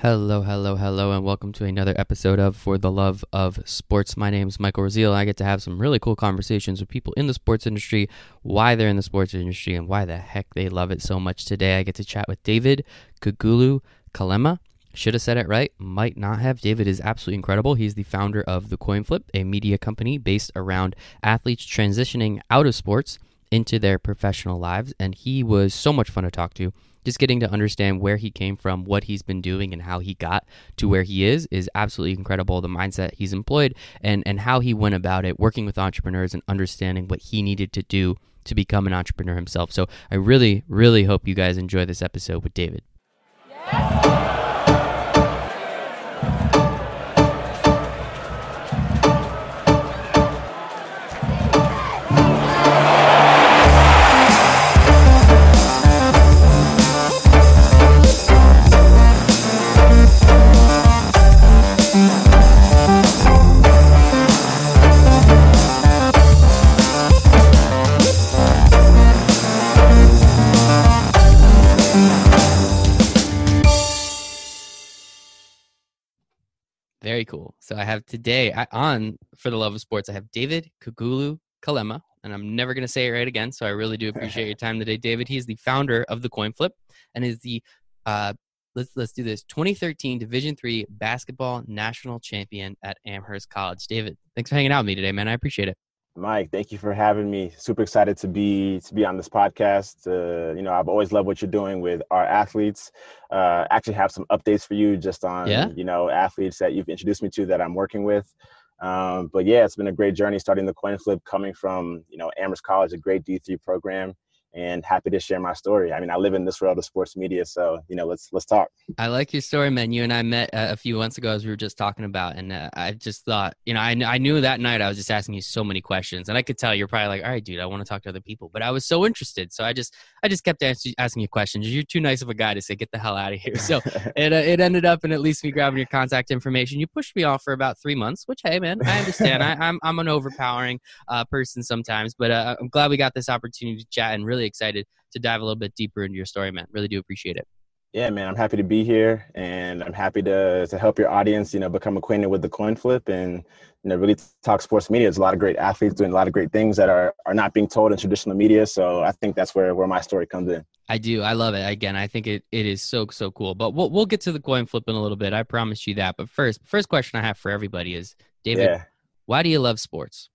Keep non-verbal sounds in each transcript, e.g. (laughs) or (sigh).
Hello, hello, hello, and welcome to another episode of For the Love of Sports. My name is Michael Raziel. I get to have some really cool conversations with people in the sports industry, why they're in the sports industry, and why the heck they love it so much. Today, I get to chat with David Kagulu Kalema. Should have said it right, might not have. David is absolutely incredible. He's the founder of The Coin Flyp, a media company based around athletes transitioning out of sports into their professional lives. And he was so much fun to talk to just getting to understand where he came from, what he's been doing, and how he got to where he is is absolutely incredible. The mindset he's employed and, and how he went about it, working with entrepreneurs and understanding what he needed to do to become an entrepreneur himself. So I really, really hope you guys enjoy this episode with David. Yes. Very cool. So I have today I, on for the love of sports. I have David Kagulu Kalema, and I'm never going to say it right again. So I really do appreciate your (laughs) time today, David. He is the founder of the Coin Flyp and is the uh, let's let's do this 2013 Division three basketball national champion at Amherst College. David, thanks for hanging out with me today, man. I appreciate it. Mike, thank you for having me. Super excited to be to be on this podcast. Uh, you know, I've always loved what you're doing with our athletes. Uh, actually, have some updates for you just on yeah. you know athletes that you've introduced me to that I'm working with. Um, but yeah, it's been a great journey starting the Coin Flyp, coming from you know Amherst College, a great D3 program, and happy to share my story. I mean, I live in this world of sports media, so you know, let's let's talk. I like your story, man. You and I met uh, a few months ago as we were just talking about, and uh, I just thought, you know, I I knew that night I was just asking you so many questions, and I could tell you're probably like, all right, dude, I want to talk to other people, but I was so interested, so I just I just kept asking you questions. You're too nice of a guy to say get the hell out of here. So (laughs) it uh, it ended up in at least me grabbing your contact information. You pushed me off for about three months, which hey, man, I understand. I, am I'm, I'm an overpowering uh, person sometimes, but uh, I'm glad we got this opportunity to chat, and really excited to dive a little bit deeper into your story, man. Really do appreciate it. Yeah, man, I'm happy to be here, and I'm happy to to help your audience, you know, become acquainted with the Coin Flyp and you know really talk sports media. There's a lot of great athletes doing a lot of great things that are are not being told in traditional media. So I think that's where where my story comes in. I do. I love it. Again, I think it, it is so so cool. But we'll we'll get to the Coin Flyp in a little bit. I promise you that. But first, first question I have for everybody is, David, yeah. why do you love sports?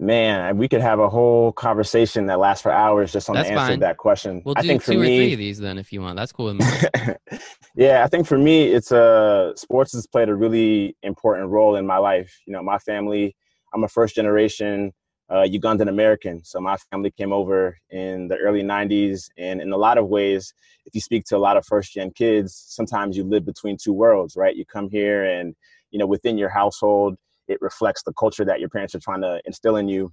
Man, we could have a whole conversation that lasts for hours just on That's the answer fine. to that question. We'll I do think two for or me, three of these then if you want. That's cool. (laughs) yeah, I think for me, it's a uh, sports has played a really important role in my life. You know, my family. I'm a first generation uh, Ugandan American, so my family came over in the early '90s, and in a lot of ways, if you speak to a lot of first gen kids, sometimes you live between two worlds, right? You come here, and you know, within your household it reflects the culture that your parents are trying to instill in you.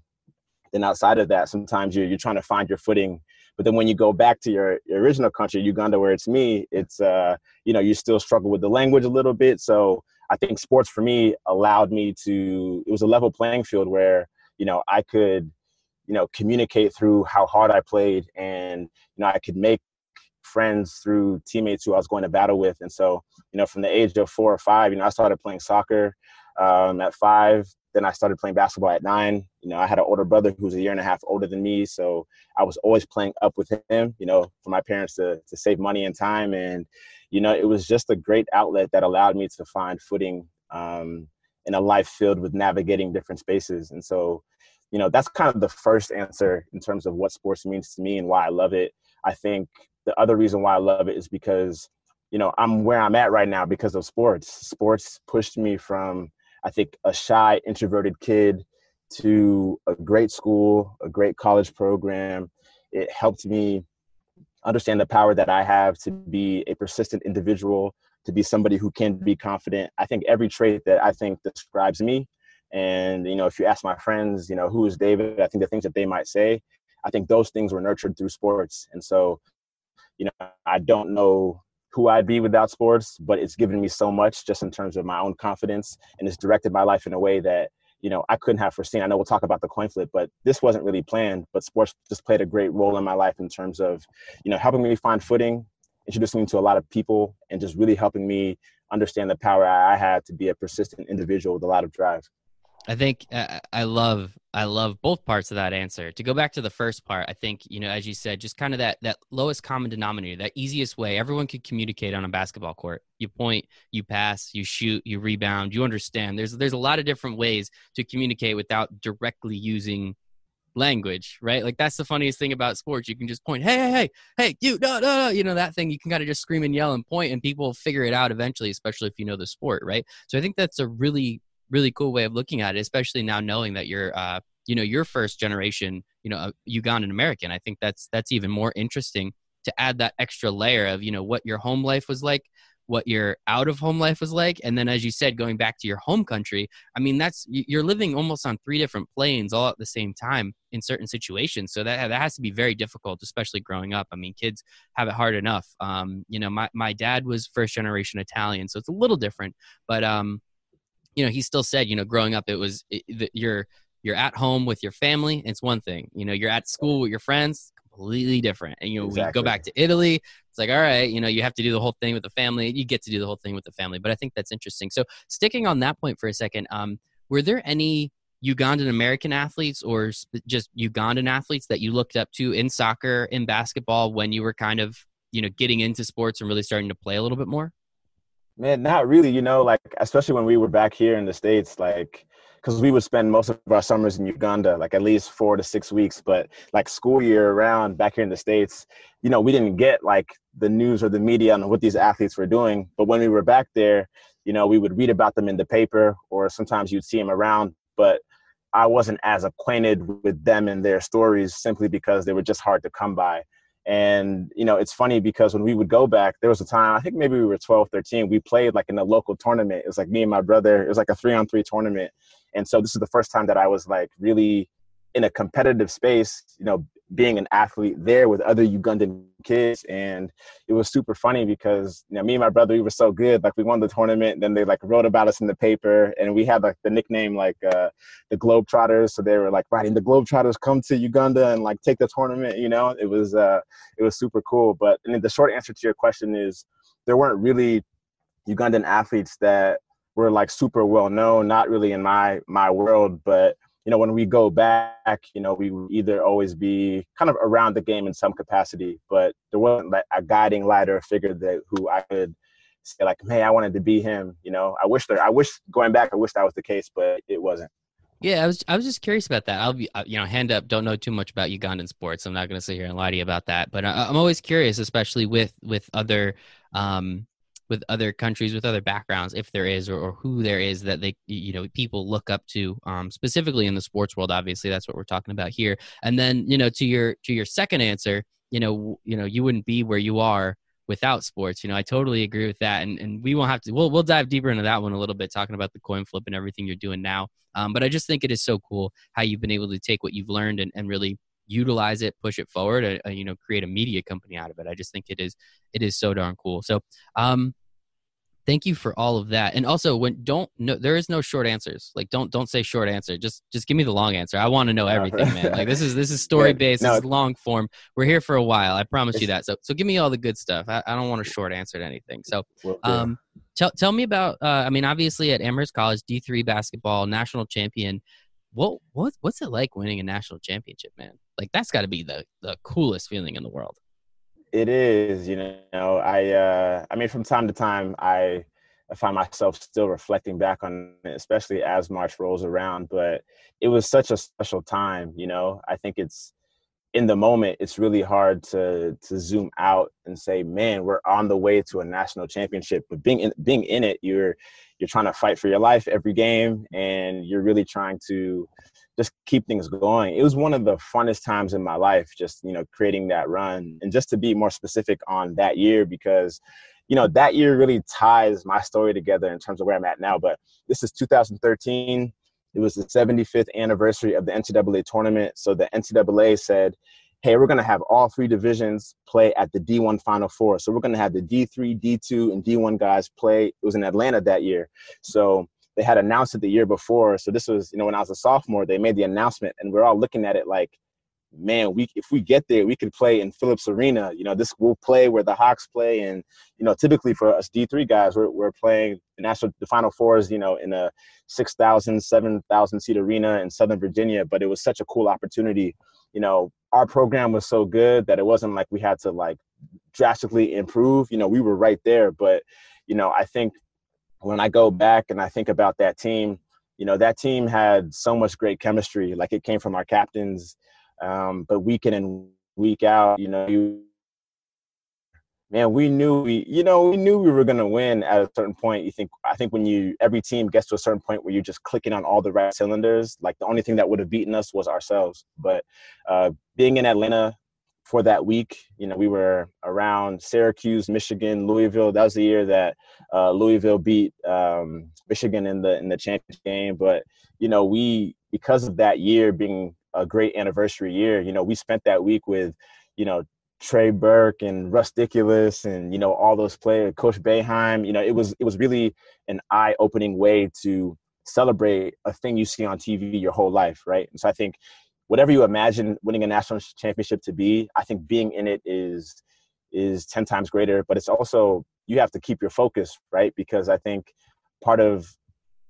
Then outside of that sometimes you're, you're trying to find your footing. But then when you go back to your, your original country uganda where it's me it's uh, you know you still struggle with the language a little bit. So i think sports for me allowed me to it was a level playing field where you know i could you know communicate through how hard i played and you know i could make friends through teammates who i was going to battle with. And so you know from the age of four or five you know i started playing soccer um, at five. Then I started playing basketball at nine. You know, I had an older brother who was a year and a half older than me, so I was always playing up with him. You know, for my parents to to save money and time, and you know, it was just a great outlet that allowed me to find footing um, in a life filled with navigating different spaces. And so, you know, that's kind of the first answer in terms of what sports means to me and why I love it. I think the other reason why I love it is because you know I'm where I'm at right now because of sports. Sports pushed me from I think a shy, introverted kid to a great school, a great college program. It helped me understand the power that I have to be a persistent individual, to be somebody who can be confident. I think every trait that I think describes me. And, you know, if you ask my friends, you know, who is David, I think the things that they might say, I think those things were nurtured through sports. And so, you know, I don't know who I'd be without sports, but it's given me so much just in terms of my own confidence and it's directed my life in a way that, you know, I couldn't have foreseen. I know we'll talk about the Coin Flyp, but this wasn't really planned, but sports just played a great role in my life in terms of, you know, helping me find footing, introducing me to a lot of people and just really helping me understand the power I had to be a persistent individual with a lot of drive. I think uh, I love I love both parts of that answer. To go back to the first part, I think you know, as you said, just kind of that that lowest common denominator, that easiest way everyone could communicate on a basketball court. You point, you pass, you shoot, you rebound. You understand. There's there's a lot of different ways to communicate without directly using language, right? Like that's the funniest thing about sports. You can just point, hey, hey, hey, hey, you, no, no, no, you know that thing. You can kind of just scream and yell and point, and people figure it out eventually, especially if you know the sport, right? So I think that's a really really cool way of looking at it, especially now knowing that you're, uh, you know, your first generation, you know, Ugandan American. I think that's that's even more interesting to add that extra layer of, you know, what your home life was like, what your out of home life was like, and then as you said, going back to your home country. I mean, that's you're living almost on three different planes all at the same time in certain situations. So that that has to be very difficult, especially growing up. I mean, kids have it hard enough. Um, you know, my my dad was first generation Italian, so it's a little different, but um you know, he still said, you know, growing up, it was it, you're you're at home with your family. It's one thing. You know, you're at school with your friends. Completely different. And you know, exactly. we go back to Italy. It's like, all right, you know, you have to do the whole thing with the family. You get to do the whole thing with the family. But I think that's interesting. So sticking on that point for a second, um, were there any Ugandan American athletes or just Ugandan athletes that you looked up to in soccer, in basketball, when you were kind of, you know, getting into sports and really starting to play a little bit more? Man, not really. You know, like especially when we were back here in the states, like because we would spend most of our summers in Uganda, like at least four to six weeks. But like school year around back here in the states, you know, we didn't get like the news or the media on what these athletes were doing. But when we were back there, you know, we would read about them in the paper, or sometimes you'd see them around. But I wasn't as acquainted with them and their stories simply because they were just hard to come by. And, you know, it's funny because when we would go back, there was a time, I think maybe we were 12, 13, we played like in a local tournament. It was like me and my brother, it was like a three on three tournament. And so this is the first time that I was like really in a competitive space, you know, being an athlete there with other Ugandan kids. And it was super funny because, you know, me and my brother, we were so good. Like we won the tournament. Then they like wrote about us in the paper and we had like the nickname like uh, the Globetrotters. So they were like writing the Globetrotters come to Uganda and like take the tournament, you know, it was, uh, it was super cool. But the short answer to your question is there weren't really Ugandan athletes that were like super well known, not really in my, my world, but you know, when we go back, you know, we would either always be kind of around the game in some capacity, but there wasn't like a guiding light or a figure that who I could say like, hey, I wanted to be him. You know, I wish there, I wish going back, I wish that was the case, but it wasn't. Yeah, I was I was just curious about that. I'll be uh, you know hand up. Don't know too much about Ugandan sports. I'm not going to sit here and lie to you about that. But I, I'm always curious, especially with with other um, with other countries with other backgrounds if there is or, or, who there is that they you know people look up to um, specifically in the sports world obviously that's what we're talking about here. And then you know to your to your second answer you know you know you wouldn't be where you are without sports you know i totally agree with that and and we won't have to we'll, we'll dive deeper into that one a little bit talking about the Coin Flyp and everything you're doing now. Um, but i just think it is so cool how you've been able to take what you've learned and, and really utilize it push it forward uh, uh, you know create a media company out of it. I just think it is it is so darn cool. So um thank you for all of that. And also when don't no there is no short answers. Like don't don't say short answer. Just just give me the long answer. I want to know everything man. Like this is this is (laughs) story based no, this is long form. We're here for a while. I promise you that. So so give me all the good stuff. I, I don't want a short answer to anything. So um tell, tell me about uh, i mean obviously at amherst college d3 basketball national champion. What what what's it like winning a national championship man like that's got to be the the coolest feeling in the world it is, you know, I uh I mean from time to time I I find myself still reflecting back on it, especially as March rolls around. But it was such a special time, you know. I think it's in the moment, it's really hard to to zoom out and say, "Man, we're on the way to a national championship." But being in, being in it, you're you're trying to fight for your life every game, and you're really trying to just keep things going. It was one of the funnest times in my life, just you know, creating that run, and just to be more specific on that year because, you know, that year really ties my story together in terms of where I'm at now. But this is 2013. It was the 75th anniversary of the NCAA tournament. So the NCAA said, hey, we're going to have all three divisions play at the D1 Final Four. So we're going to have the D3, D2, and D1 guys play. It was in Atlanta that year. So they had announced it the year before. So this was, you know, when I was a sophomore, they made the announcement, and we're all looking at it like, man, we if we get there, we could play in Phillips Arena. You know, this will play where the Hawks play, and you know, typically for us D three guys, we're we're playing the national the Final Fours. You know, in a 6,000, 7,000 seat arena in Southern Virginia. But it was such a cool opportunity. You know, our program was so good that it wasn't like we had to like drastically improve. You know, we were right there, but you know, I think when I go back and I think about that team, you know, that team had so much great chemistry. Like it came from our captains um, but week in and week out, you know, you, man, we knew we, you know, we knew we were going to win at a certain point. You think, I think when you, every team gets to a certain point where you're just clicking on all the right cylinders, like the only thing that would have beaten us was ourselves. But uh, being in Atlanta for that week, you know, we were around Syracuse, Michigan, Louisville. That was the year that uh, Louisville beat um, Michigan in the in the championship game. But you know, we because of that year being a great anniversary year. You know, we spent that week with, you know, Trey Burke and Russ Dickulus and you know all those players, Coach Boeheim. You know, it was it was really an eye-opening way to celebrate a thing you see on TV your whole life, right? And so I think whatever you imagine winning a national championship to be, I think being in it is is 10 times greater, but it's also you have to keep your focus, right? Because I think part of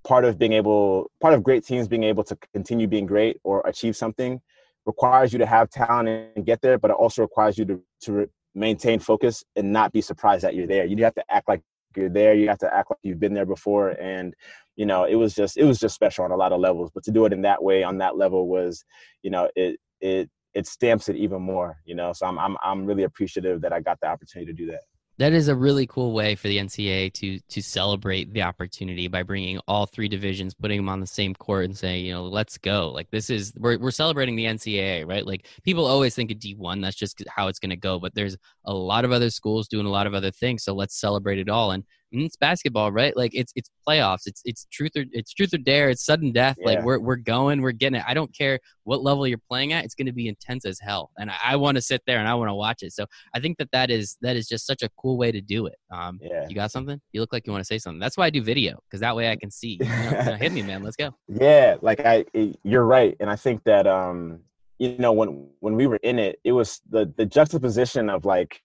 part of being able part of great teams being able to continue being great or achieve something requires you to have talent and get there but it also requires you to to maintain focus and not be surprised that you're there you have to act like you're there you have to act like you've been there before. And you know it was just it was just special on a lot of levels. But to do it in that way on that level was you know it it it stamps it even more you know. So i'm i'm, I'm really appreciative that i got the opportunity to do that that is a really cool way for the NCAA to to celebrate the opportunity by bringing all three divisions, putting them on the same court, and saying, you know, let's go. Like this is we're we're celebrating the NCAA, right? Like people always think of D one, that's just how it's going to go. But there's a lot of other schools doing a lot of other things, so let's celebrate it all. And it's basketball, right? Like it's it's playoffs. It's it's truth or it's truth or dare. It's sudden death. Yeah. Like we're we're going, we're getting it. I don't care what level you're playing at. It's going to be intense as hell, and I, I want to sit there and I want to watch it. So I think that that is that is just such a cool way to do it. Um, yeah. You got something? You look like you want to say something. That's why I do video because that way I can see. You know, hit me, man. Let's go. (laughs) Yeah, like I, you're right, and I think that um, you know, when when we were in it, it was the the juxtaposition of like,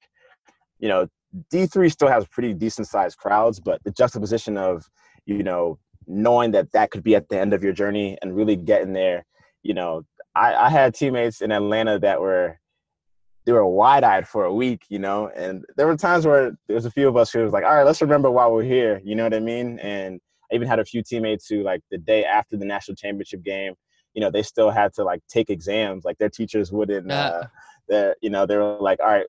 you know, D3 still has pretty decent sized crowds, but the juxtaposition of, you know, knowing that that could be at the end of your journey and really getting there, you know, I, I had teammates in Atlanta that were, they were wide eyed for a week, you know, and there were times where there was a few of us who was like, all right, let's remember why we're here. You know what I mean? And I even had a few teammates who like the day after the national championship game, you know, they still had to like take exams. Like their teachers wouldn't, uh, that, you know, they were like, all right,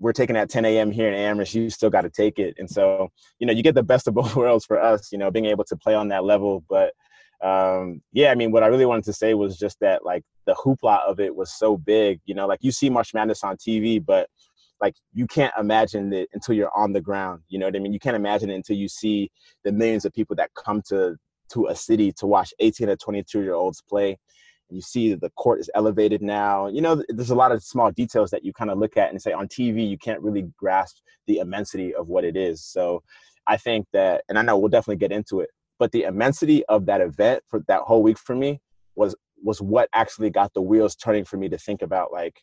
we're taking at 10 a.m. here in Amherst, you still got to take it. And so, you know, you get the best of (laughs) both worlds for us, you know, being able to play on that level. But um, yeah, I mean, what I really wanted to say was just that like the hoopla of it was so big, you know, like you see March Madness on TV, but like you can't imagine it until you're on the ground. You know what I mean? You can't imagine it until you see the millions of people that come to to a city to watch 18 to 22 year olds play you see the court is elevated now. You know, there's a lot of small details that you kind of look at and say on TV, you can't really grasp the immensity of what it is. So I think that, and I know we'll definitely get into it, but the immensity of that event for that whole week for me was was what actually got the wheels turning for me to think about like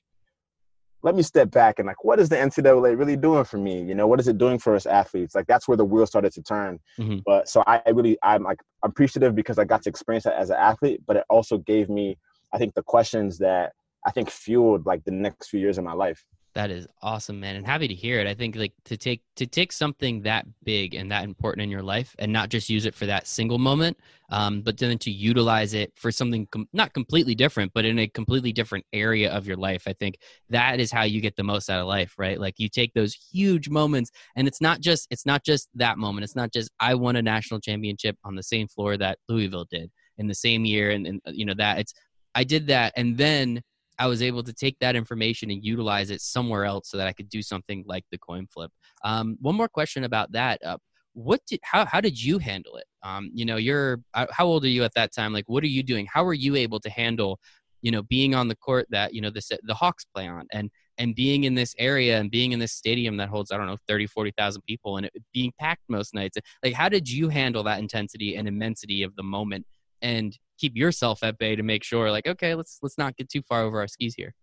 let me step back and like what is the ncaa really doing for me? You know what is it doing for us athletes? Like that's where the wheels started to turn. Mm-hmm. but so i really i'm like appreciative because i got to experience that as an athlete but it also gave me i think the questions that i think fueled like the next few years of my life that is awesome, man, and happy to hear it. I think like to take to take something that big and that important in your life, and not just use it for that single moment, um, but then to utilize it for something com- not completely different, but in a completely different area of your life. I think that is how you get the most out of life, right? Like you take those huge moments, and it's not just it's not just that moment. It's not just I won a national championship on the same floor that Louisville did in the same year, and, and you know that it's I did that, and then I was able to take that information and utilize it somewhere else so that I could do something like the Coin Flyp. Um, one more question about that. Uh, what did how how did you handle it? Um, you know, you're uh, how old are you at that time? Like, what are you doing? How were you able to handle, you know, being on the court that you know the the Hawks play on and and being in this area and being in this stadium that holds i don't know 30 40,000 people and it being packed most nights like how did you handle that intensity and immensity of the moment and keep yourself at bay to make sure like okay let's let's not get too far over our skis here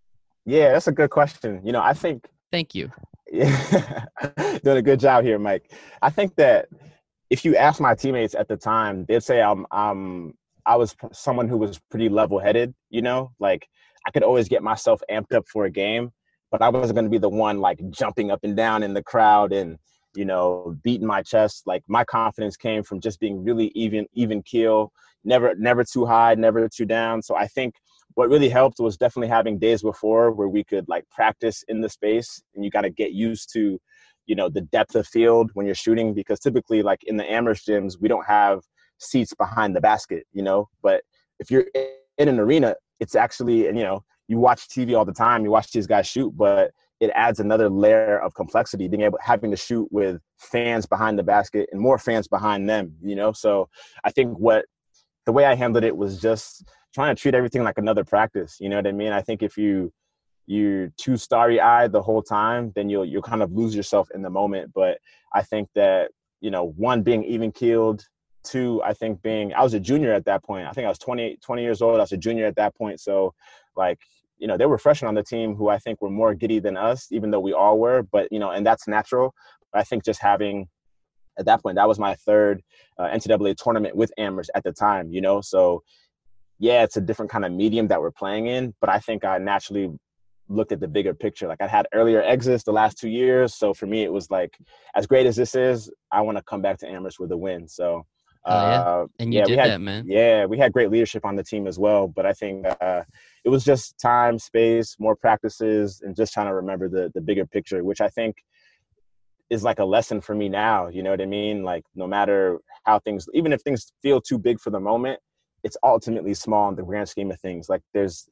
Yeah, that's a good question. You know, I think. Thank you. Yeah, (laughs) doing a good job here, Mike. I think that if you ask my teammates at the time, they'd say I'm, I'm I was someone who was pretty level-headed. You know, like I could always get myself amped up for a game, but I wasn't going to be the one like jumping up and down in the crowd and you know beating my chest. Like my confidence came from just being really even, even keel, never, never too high, never too down. So I think what really helped was definitely having days before where we could like practice in the space, and you got to get used to you know the depth of field when you're shooting because typically like in the Amherst gyms we don't have seats behind the basket, you know. But if you're in an arena, it's actually and you know you watch TV all the time, you watch these guys shoot, but it adds another layer of complexity being able having to shoot with fans behind the basket and more fans behind them you know so i think what the way i handled it was just trying to treat everything like another practice you know what i mean? I think if you you're too starry eyed the whole time then you'll you'll kind of lose yourself in the moment. But i think that you know one being even keeled two i think being i was a junior at that point. I think i was 20 20 years old. I was a junior at that point. So like you know, there were freshmen on the team who I think were more giddy than us, even though we all were. But you know, and that's natural. But I think just having at that point, that was my third uh, NCAA tournament with Amherst at the time. You know, so yeah, it's a different kind of medium that we're playing in. But I think I naturally looked at the bigger picture. Like I had earlier exits the last two years, so for me it was like, as great as this is, I want to come back to Amherst with a win. So. Oh, yeah. Uh, and you yeah, did had, that, man. Yeah, we had great leadership on the team as well. But I think uh, it was just time, space, more practices, and just trying to remember the the bigger picture, which I think is like a lesson for me now. You know what I mean? Like no matter how things, even if things feel too big for the moment, it's ultimately small in the grand scheme of things. Like there's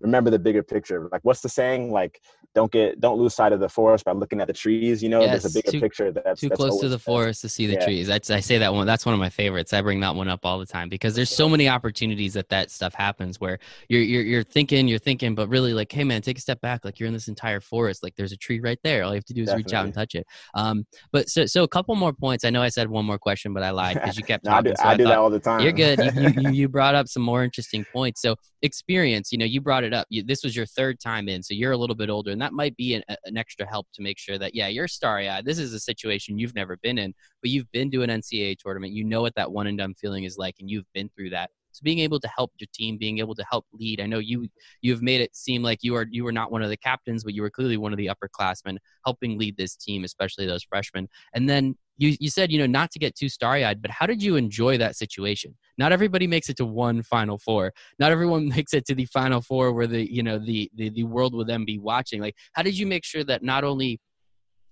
remember the bigger picture. Like what's the saying? Like don't get don't lose sight of the forest by looking at the trees. You know, yes, there's a bigger too, picture that's too that's close to the forest to see the yeah. trees. I, I say that one. That's one of my favorites. I bring that one up all the time because there's so many opportunities that that stuff happens where you're you're you're thinking you're thinking, but really like, hey man, take a step back. Like you're in this entire forest. Like there's a tree right there. All you have to do is Definitely. reach out and touch it. Um, but so so a couple more points. I know I said one more question, but I lied because you kept (laughs) no, talking. I do, so I, I do thought, that all the time. You're good. You, you, (laughs) you brought up some more interesting points. So experience. You know, you brought it up. You, this was your third time in, so you're a little bit older, and that might be an, an extra help to make sure that yeah, you're starry eyed. This is a situation you've never been in, but you've been to an NCAA tournament. You know what that one and done feeling is like, and you've been through that. So being able to help your team, being able to help lead. I know you you've made it seem like you are you were not one of the captains, but you were clearly one of the upperclassmen helping lead this team, especially those freshmen. And then you you said you know not to get too starry eyed, but how did you enjoy that situation? Not everybody makes it to one Final Four. Not everyone (laughs) makes it to the Final Four where the you know the the, the world will then be watching. Like how did you make sure that not only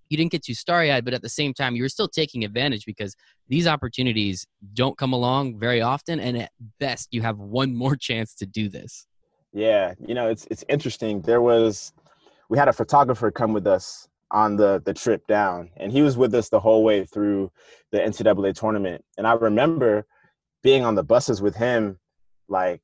you didn't get too starry eyed, but at the same time, you were still taking advantage because these opportunities don't come along very often. And at best, you have one more (laughs) chance to do this. Yeah. You know, it's, it's interesting. There was, we had a photographer come with us on the, the trip down, and he was with us the whole way through the NCAA tournament. And I remember being on the buses with him, like,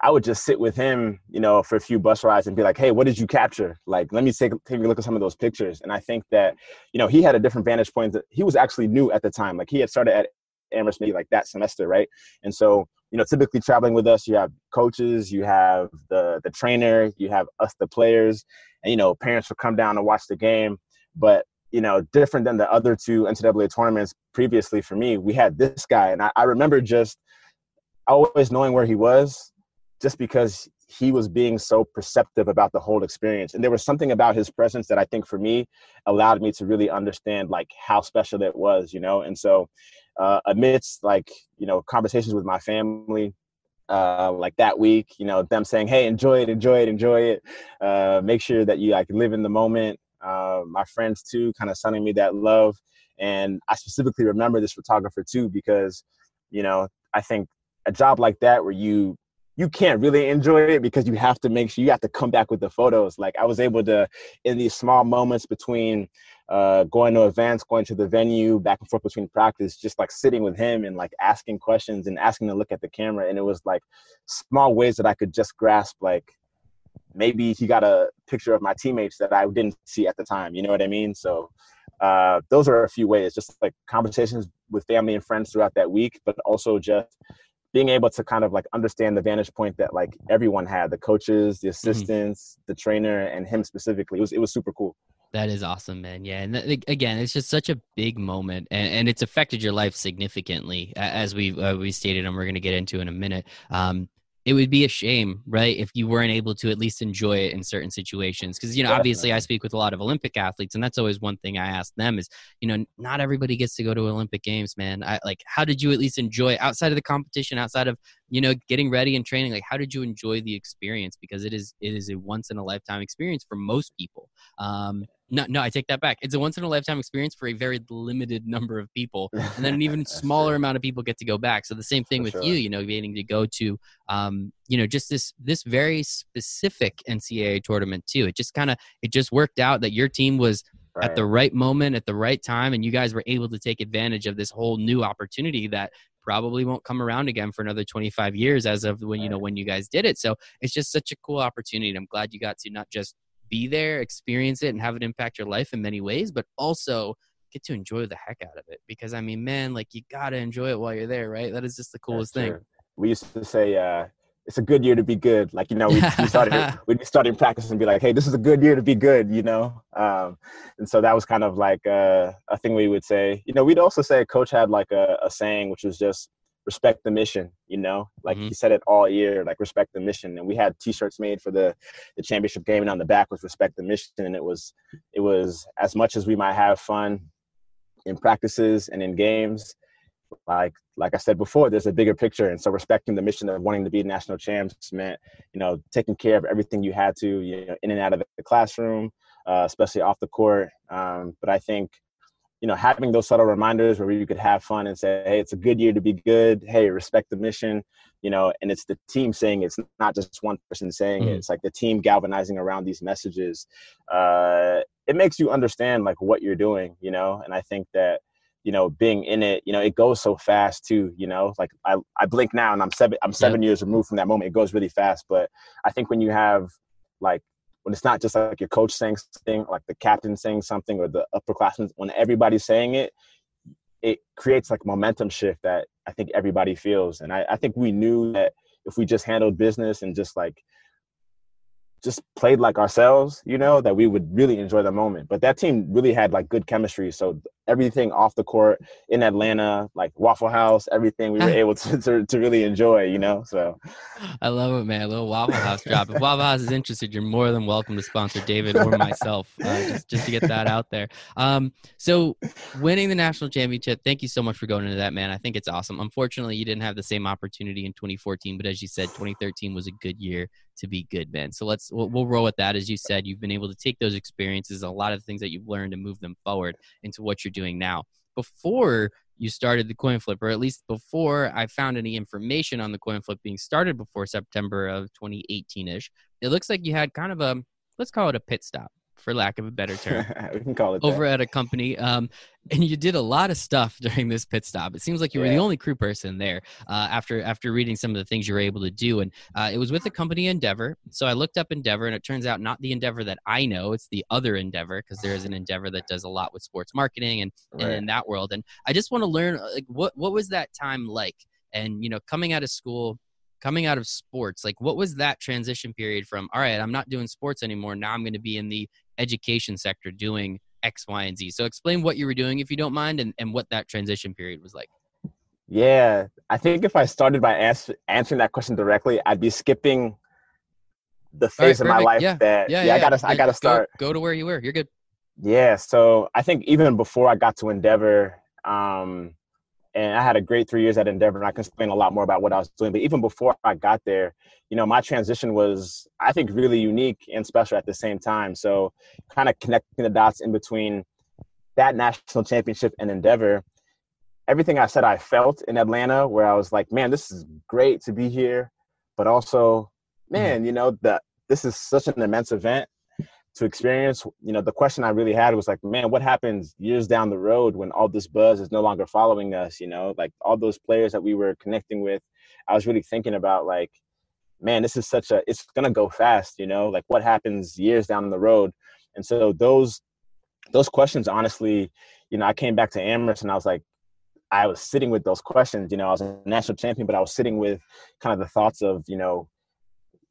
I would just sit with him, you know, for a few bus rides and be like, "Hey, what did you capture? Like, let me take take a look at some of those pictures." And I think that, you know, he had a different vantage point. That he was actually new at the time. Like, he had started at Amherst maybe like that semester, right? And so, you know, typically traveling with us, you have coaches, you have the the trainer, you have us, the players, and you know, parents will come down to watch the game. But you know, different than the other two NCAA tournaments previously for me, we had this guy, and I, I remember just always knowing where he was just because he was being so perceptive about the whole experience and there was something about his presence that i think for me allowed me to really understand like how special it was you know and so uh, amidst like you know conversations with my family uh, like that week you know them saying hey enjoy it enjoy it enjoy it uh, make sure that you like live in the moment uh, my friends too kind of sending me that love and i specifically remember this photographer too because you know i think a job like that where you you can't really enjoy it because you have to make sure you have to come back with the photos. Like I was able to, in these small moments between uh, going to events, going to the venue, back and forth between practice, just like sitting with him and like asking questions and asking to look at the camera. And it was like small ways that I could just grasp, like maybe he got a picture of my teammates that I didn't see at the time. You know what I mean? So uh, those are a few ways, just like conversations with family and friends throughout that week, but also just being able to kind of like understand the vantage point that like everyone had the coaches the mm-hmm. assistants mm-hmm. the trainer and him specifically it was it was super cool that is awesome man yeah and th- again it's just such a big moment and, and it's affected your life significantly as we uh, we stated and we're going to get into in a minute um, it would be a shame, right, if you weren't able to at least enjoy it in certain situations. Because you know, obviously, I speak with a lot of Olympic athletes, and that's always one thing I ask them is, you know, not everybody gets to go to Olympic Games, man. I like, how did you at least enjoy outside of the competition, outside of you know getting ready and training? Like, how did you enjoy the experience? Because it is it is a once in a lifetime experience for most people. Um, no, no, I take that back. It's a once in a lifetime experience for a very limited number of people, (laughs) and then an even smaller amount of people get to go back. So the same thing for with sure. you, you know, getting to go to, um, you know, just this this very specific NCAA tournament too. It just kind of it just worked out that your team was right. at the right moment at the right time, and you guys were able to take advantage of this whole new opportunity that probably won't come around again for another 25 years as of when you know when you guys did it so it's just such a cool opportunity and i'm glad you got to not just be there, experience it, and have it impact your life in many ways, but also get to enjoy the heck out of it. Because I mean, man, like you gotta enjoy it while you're there, right? That is just the coolest thing. We used to say, uh, it's a good year to be good. Like, you know, we, we started (laughs) we started practice and be like, hey, this is a good year to be good, you know? Um, and so that was kind of like uh, a thing we would say. You know, we'd also say coach had like a, a saying, which was just respect the mission you know? Like mm-hmm. he said it all year like respect the mission and we had t-shirts made for the the championship game and on the back was respect the mission and it was it was as much as we might have fun in practices and in games. Like like i said before there's a bigger picture and so respecting the mission of wanting to be national champs meant you know taking care of everything you had to you know in and out of the classroom uh, especially off the court. Um, but i think you know, having those subtle reminders where you could have fun and say, hey, it's a good year to be good. Hey, respect the mission, you know, and it's the team saying it's not just one person saying mm. it. It's like the team galvanizing around these messages. Uh, it makes you understand like what you're doing, you know, and I think that, you know, being in it, you know, it goes so fast too, you know, like I, I blink now and I'm seven, I'm seven yeah. years removed from that moment. It goes really fast. But I think when you have like when it's not just like your coach saying something, like the captain saying something, or the upperclassmen, when everybody's saying it, it creates like momentum shift that I think everybody feels. And I, I think we knew that if we just handled business and just like just played like ourselves, you know, that we would really enjoy the moment. But that team really had like good chemistry. So everything off the court in Atlanta, like Waffle House, everything we were (laughs) able to, to, to really enjoy, you know. So I love it, man. A little Waffle House drop. If Waffle House is interested, you're more than welcome to sponsor David or myself, uh, just just to get that out there. Um, so winning the national championship, thank you so much for going into that, man. I think it's awesome. Unfortunately, you didn't have the same opportunity in 2014, but as you said, 2013 was a good year to be good, man. So let's we'll, we'll roll with that. As you said, you've been able to take those experiences, a lot of things that you've learned, and move them forward into what you're doing now. Before you started the Coin Flyp, or at least before I found any information on the Coin Flyp being started before September of 2018 ish, it looks like you had kind of a let's call it a pit stop for lack of a better term. (laughs) we can call it over that. at a company. Um, and you did a lot of stuff (laughs) during this pit stop. It seems like you yeah. were the only crew person there. Uh, after after reading some of the things you were able to do, and uh, it was with the company Endeavor. So I looked up Endeavor, and it turns out not the Endeavor that I know. It's the other Endeavor because there is an Endeavor that does a lot with sports marketing and, right. and in that world. And I just want to learn like what what was that time like? And you know, coming out of school coming out of sports like what was that transition period from all right i'm not doing sports anymore now i'm going to be in the education sector doing X, Y, and Z. So explain what you were doing, if you don't mind, and, and what that transition period was like. Yeah, I think if I started by ans- answering that question directly, I'd be skipping the phase right, of my life yeah. that yeah, yeah, yeah, I gotta I gotta start. Go, go, to where you were. You're good. Yeah, so I think even before I got to Endeavor, um, and I had a great three years at Endeavor, and I can explain a lot more about what I was doing. But even before I got there, you know, my transition was, I think, really unique and special at the same time. So, kind of connecting the dots in between that national championship and Endeavor, everything I said I felt in Atlanta, where I was like, man, this is great to be here, but also, mm-hmm. man, you know, that this is such an immense event to experience, you know, the question I really had was like, man, what happens years down the road when all this buzz is no longer following us? You know, like all those players that we were connecting with. I was really thinking about like, man, this is such a, it's gonna go fast. You know, like what happens years down the road? And so those, those questions, honestly, you know, I came back to Amherst and I was like, I was sitting with those questions. You know, I was a national champion, but I was sitting with kind of the thoughts of, you know,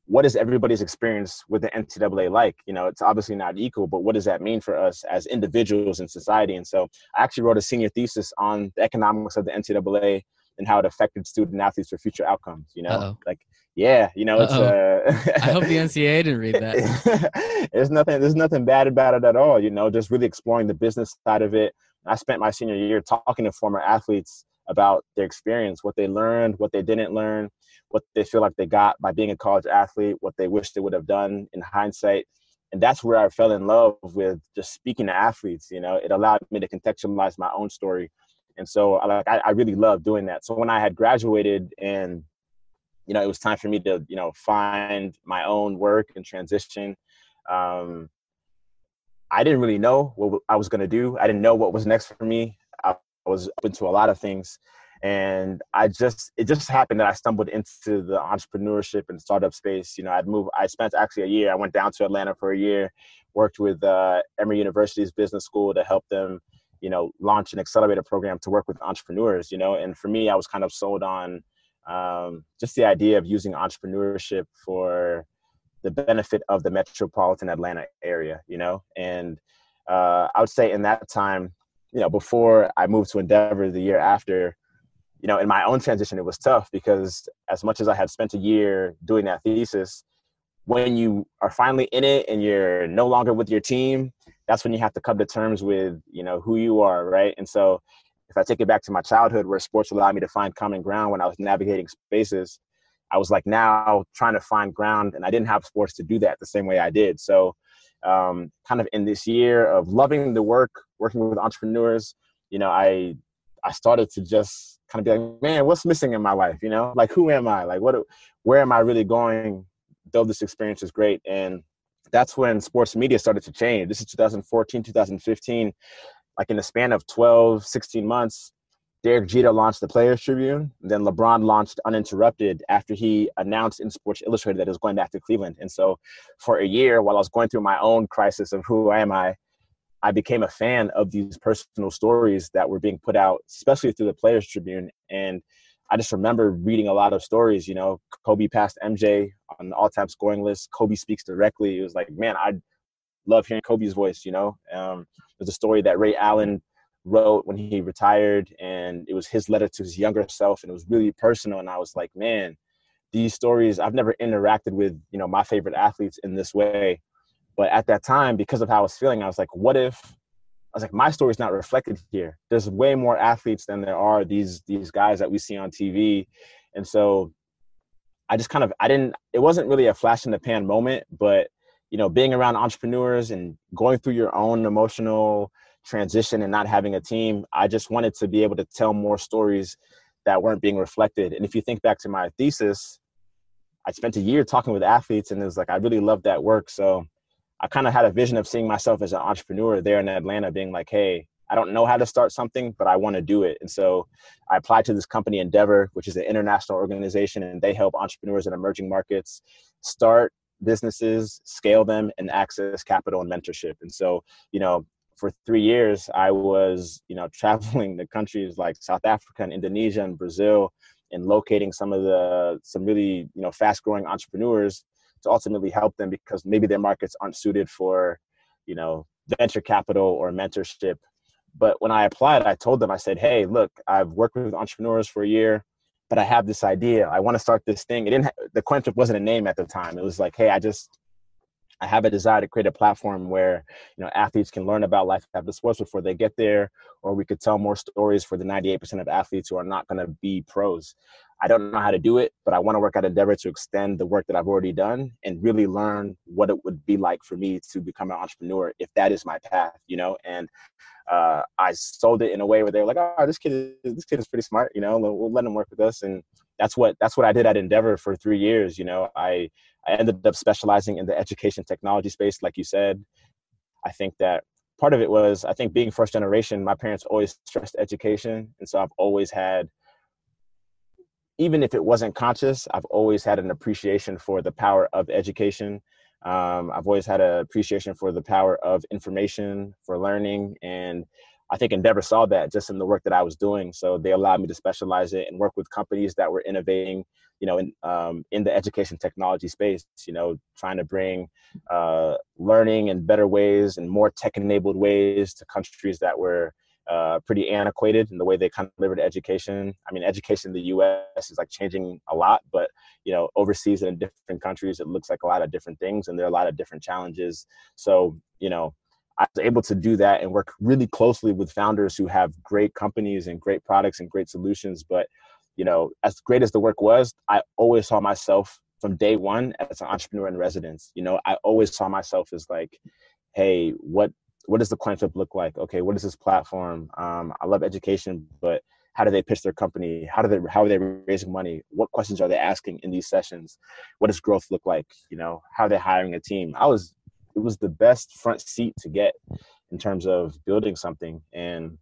what is everybody's experience with the NCAA like? You know, it's obviously not equal, but what does that mean for us as individuals in society? And so I actually wrote a senior thesis on the economics of the NCAA and how it affected student athletes for future outcomes. You know, Uh-oh. like yeah, you know, Uh-oh. it's. Uh, (laughs) I hope the (laughs) NCAA didn't read that. (laughs) there's nothing. There's nothing bad about it at all. You know, just really exploring the business side of it. I spent my senior year talking to former athletes about their experience, what they learned, what they didn't learn, what they feel like they got by being a college athlete, what they wish they would have done in hindsight. And that's where I fell in love with just speaking to athletes. You know, it allowed me to contextualize my own story. And so I like I, I really love doing that. So when I had graduated and you know it was time for me to you know find my own work and transition um, i didn't really know what i was going to do i didn't know what was next for me was open to a lot of things. And i just it just happened that i stumbled into the entrepreneurship and startup space. You know i'd moved i spent actually a year i went down to atlanta for a year worked with uh, emory university's business school to help them you know launch an accelerator program to work with entrepreneurs you know? And for me i was kind of sold on um, just the idea of using entrepreneurship for the benefit of the metropolitan atlanta area you know? And uh, i would say in that time you know before i moved to endeavor the year after you know, in my own transition, it was tough because as much as I had spent a year doing that thesis, when you are finally in it and you're no longer with your team, that's when you have to come to terms with, you know, who you are, right? And so if I take it back to my childhood where sports allowed me to find common ground when I was navigating spaces, I was like now trying to find ground and I didn't have sports to do that the same way I did. So um, kind of in this year of loving the work, working with entrepreneurs, you know, I I started to just kind of be like, man, what's missing in my life? You know, like who am I? Like what? Where am I really going? Though this experience is great, and that's when sports media started to change. This is 2014, 2015. Like in the span of 12, 16 months, Derek Jeter launched the Players Tribune. Then LeBron launched Uninterrupted after he announced in Sports Illustrated that he was going back to Cleveland. And so, for a year, while I was going through my own crisis of who am I, I became a fan of these personal stories that were being put out, especially through the Players Tribune. And I just remember reading a lot of stories. You know, Kobe passed MJ on the all-time scoring list. Kobe speaks directly. It was like, man, I love hearing Kobe's voice. You know, um, there's a story that Ray Allen wrote when he retired, and it was his letter to his younger self, and it was really personal. And I was like, man, these stories. I've never interacted with you know my favorite athletes in this way but at that time, because of how I was feeling, I was like, what if I was like, my story's not reflected here. There's way more athletes than there are these these guys that we see on TV. And so I just kind of I didn't it wasn't really a flash in the pan moment, but you know, being around entrepreneurs and going through your own emotional transition and not having a team, I just wanted to be able to tell more stories that weren't being reflected. And if you think back to my thesis, I spent a year talking with athletes and it was like I really loved that work. So I kind of had a vision of seeing myself as an entrepreneur there in Atlanta, being like, hey, I don't know how to start something, but I want to do it. And so I applied to this company, Endeavor, which is an international organization, and they help entrepreneurs in emerging markets start businesses, scale them, and access capital and mentorship. And so, you know, for three years, I was, you know, (laughs) traveling to countries like South Africa and Indonesia and Brazil and locating some of the some really, you know, fast growing entrepreneurs to ultimately help them because maybe their markets aren't suited for, you know, venture capital or mentorship. But when I applied, I told them, I said, hey, look, I've worked with entrepreneurs for a year, but I have this idea. I want to start this thing. It didn't, the Coin Flyp wasn't a name at the time. It was like, hey, I just, I have a desire to create a platform where you know athletes can learn about life after sports before they get there, or we could tell more stories for the 98% of athletes who are not going to be pros. I don't know how to do it, but I want to work at Endeavor to extend the work that I've already done and really learn what it would be like for me to become an entrepreneur if that is my path, you know. And uh, I sold it in a way where they're like, "Oh, this kid is this kid is pretty smart, you know. We'll let him work with us." And that's what that's what I did at Endeavor for three years. You know, I I ended up specializing in the education technology space, like you said. I think that part of it was I think being first generation, my parents always stressed education, and so I've always had even if it wasn't conscious, I've always had an appreciation for the power of education. Um, I've always had an appreciation for the power of information, for learning, and I think Endeavor saw that just in the work that I was doing. So they allowed me to specialize it and work with companies that were innovating, you know, in um, in the education technology space. You know, trying to bring uh, learning in better ways and more tech-enabled ways to countries that were uh, pretty antiquated in the way they kind of delivered education. I mean, education in the U.S. is like changing a lot, but you know, overseas and in different countries, it looks like a lot of different things, and there are a lot of different challenges. So, you know, I was able to do that and work really closely with founders who have great companies and great products and great solutions. But, you know, as great as the work was, I always saw myself from day one as an entrepreneur in residence. You know, I always saw myself as like, hey, what what does the Coin Flyp look like? Okay, what is this platform? Um, I love education, but how do they pitch their company? How do they how are they raising money? What questions are they asking in these sessions? What does growth look like? You know, how are they hiring a team? I was it was the best front seat to get in terms of building something. And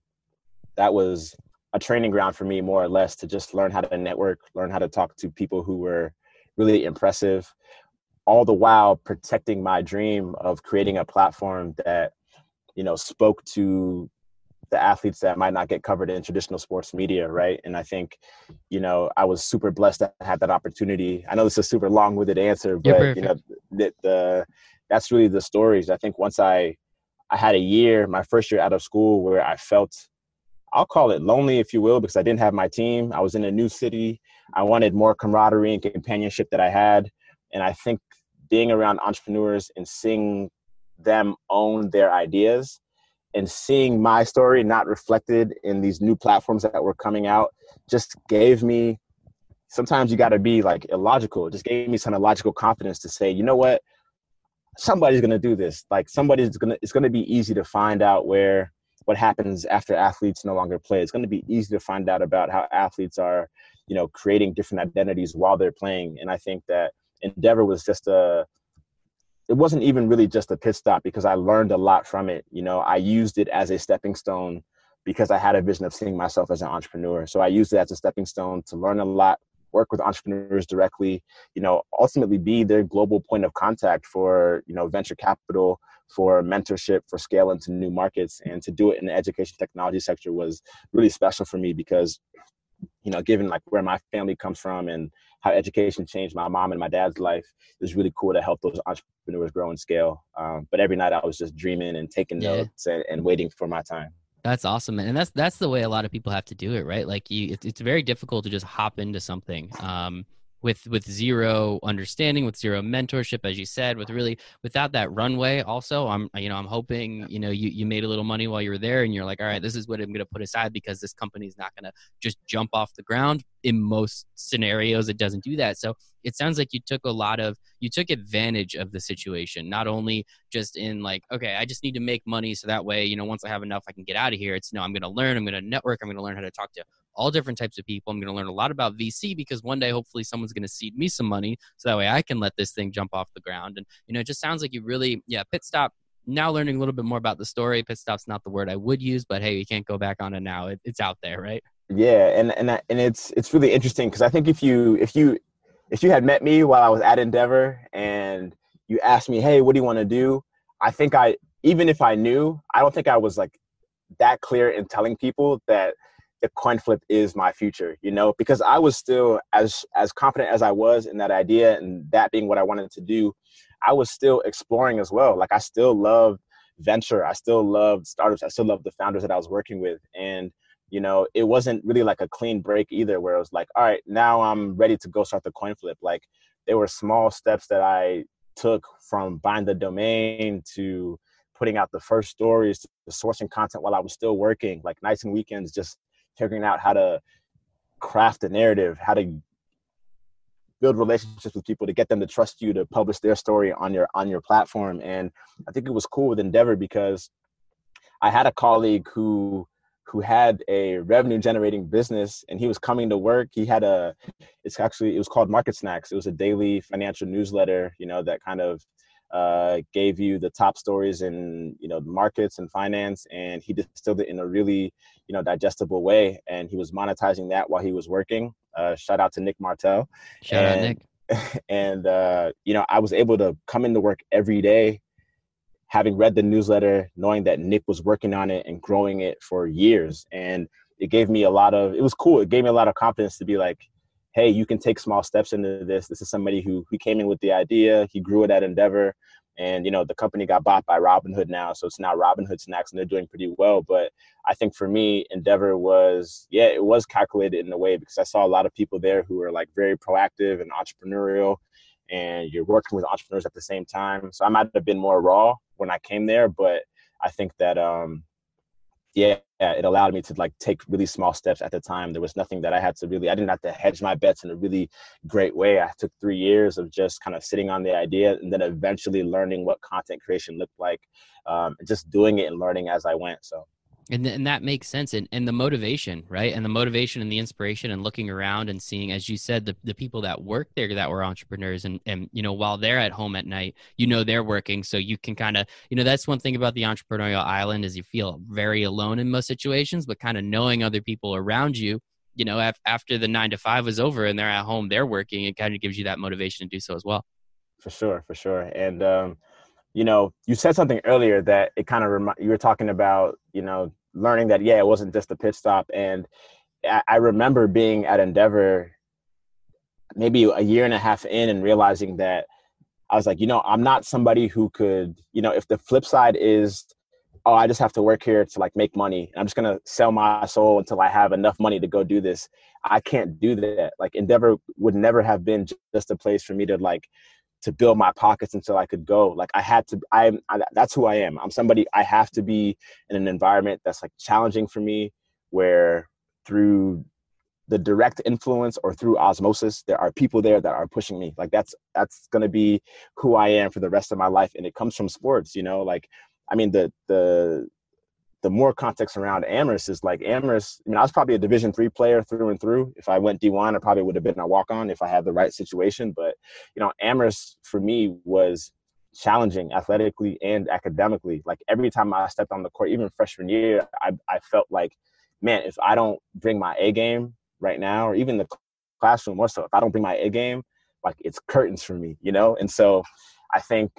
that was a training ground for me more or less to just learn how to network learn how to talk to people who were really impressive all the while protecting my dream of creating a platform that you know spoke to the athletes that might not get covered in traditional sports media right? And i think you know i was super blessed to have that opportunity. I know this is a super long-winded answer but you know the, the that's really the stories. I think once I I had a year, my first year out of school, where I felt I'll call it lonely, if you will, because I didn't have my team. I was in a new city. I wanted more camaraderie and companionship that I had, and I think being around entrepreneurs and seeing them own their ideas and seeing my story not reflected in these new platforms that were coming out just gave me sometimes you got to be like illogical it just gave me some illogical confidence to say you know what somebody's going to do this. Like somebody's going to it's going to be easy to find out where what happens after athletes no longer play. It's going to be easy to find out about how athletes are you know creating different identities while they're playing. And i think that endeavor was just a it wasn't even really just a pit stop because i learned a lot from it. You know i used it as a stepping stone because i had a vision of seeing myself as an entrepreneur. So i used it as a stepping stone to learn a lot work with entrepreneurs directly, you know, ultimately be their global point of contact for, you know, venture capital, for mentorship, for scale into new markets. And to do it in the education technology sector was really special for me because, you know, given like where my family comes from and how education changed my mom and my dad's life, it was really cool to help those entrepreneurs grow and scale. Um, but every night I was just dreaming and taking yeah. notes and, and waiting for my time. That's awesome, and that's that's the way a lot of people have to do it, right? Like you, it's, very difficult to just hop into something. Um, with with zero understanding with zero mentorship as you said with really without that runway also i'm you know i'm hoping you know you, you made a little money while you were there and you're like all right this is what i'm going to put aside because this company is not going to just jump off the ground. In most scenarios it doesn't do that. So it sounds like you took a lot of you took advantage of the situation not only just in like okay i just need to make money so that way you know once i have enough i can get out of here. It's no i'm going to learn i'm going to network i'm going to learn how to talk to all different types of people. I'm going to learn a lot about VC because one day, hopefully, someone's going to seed me some money so that way I can let this thing jump off the ground. And, you know, it just sounds like you really, yeah, pit stop. Now learning a little bit more about the story. Pit stop's not the word I would use, but hey, you can't go back on it now. It, it's out there, right? Yeah, and and and it's it's really interesting because I think if you if you if you had met me while I was at Endeavor and you asked me, hey, what do you want to do? I think I even if I knew, I don't think I was like that clear in telling people that the Coin Flyp is my future you know because i was still as as confident as i was in that idea and that being what i wanted to do i was still exploring as well. Like i still love venture. I still love startups. I still love the founders that i was working with. And you know it wasn't really like a clean break either where it was like all right now i'm ready to go start the Coin Flyp. Like there were small steps that i took from buying the domain to putting out the first stories to sourcing content while i was still working like nights and weekends just figuring out how to craft a narrative, how to build relationships with people to get them to trust you to publish their story on your on your platform. And I think it was cool with Endeavor because I had a colleague who who had a revenue generating business and he was coming to work he had a it's actually it was called MarketSnacks it was a daily financial newsletter you know that kind of uh, gave you the top stories in you know markets and finance, and he distilled it in a really you know digestible way, and he was monetizing that while he was working. Uh, shout out to Nick Martell. Shout and, out Nick. (laughs) And uh, you know, I was able to come into work every day, having read the newsletter, knowing that Nick was working on it and growing it for years. And it gave me a lot of, it was cool. It gave me a lot of confidence to be like, hey, you can take small steps into this. This is somebody who, who came in with the idea, he grew it at Endeavor. And, you know, the company got bought by Robinhood now. So it's now Robinhood Snacks and they're doing pretty well. But I think for me, Endeavor was, yeah, it was calculated in a way because I saw a lot of people there who were like very proactive and entrepreneurial and you're working with entrepreneurs at the same time. So I might have been more raw when I came there, but I think that um yeah, it allowed me to like take really small steps at the time. There was nothing that I had to really I didn't have to hedge my bets in a really great way. I took 3 years of just kind of sitting on the idea and then eventually learning what content creation looked like. Um, just doing it and learning as I went. So and, and that makes sense and, and the motivation right? And the motivation and the inspiration and looking around and seeing as you said the, the people that work there that were entrepreneurs and, and you know while they're at home at night you know they're working so you can kind of you know that's one thing about the entrepreneurial island is you feel very alone in most situations but kind of knowing other people around you you know af- after the nine to five is over and they're at home they're working it kind of gives you that motivation to do so as well. For sure for sure and um you know, you said something earlier that it kind of remi- you were talking about, you know, learning that yeah, it wasn't just a pit stop, and I, I remember being at Endeavor maybe a year and a half in and realizing that I was like, you know, I'm not somebody who could, you know, if the flip side is, oh, I just have to work here to like make money. I'm just gonna sell my soul until I have enough money to go do this. I can't do that. Like Endeavor would never have been just a place for me to like to build my pockets until I could go. Like I had to, I'm, I, that's who I am. I'm somebody, I have to be in an environment that's like challenging for me where through the direct influence or through osmosis, there are people there that are pushing me. Like that's, that's going to be who I am for the rest of my life. And it comes from sports, you know, like, I mean, the, the, the more context around Amherst is like Amherst. I mean, I was probably a Division three player through and through. If I went D one, I probably would have been a walk on if I had the right situation. But you know, Amherst for me was challenging athletically and academically. Like every time I stepped on the court, even freshman year, I, I felt like, man, if I don't bring my A game right now, or even the classroom more so, if I don't bring my A game, like it's curtains for me, you know. And so, I think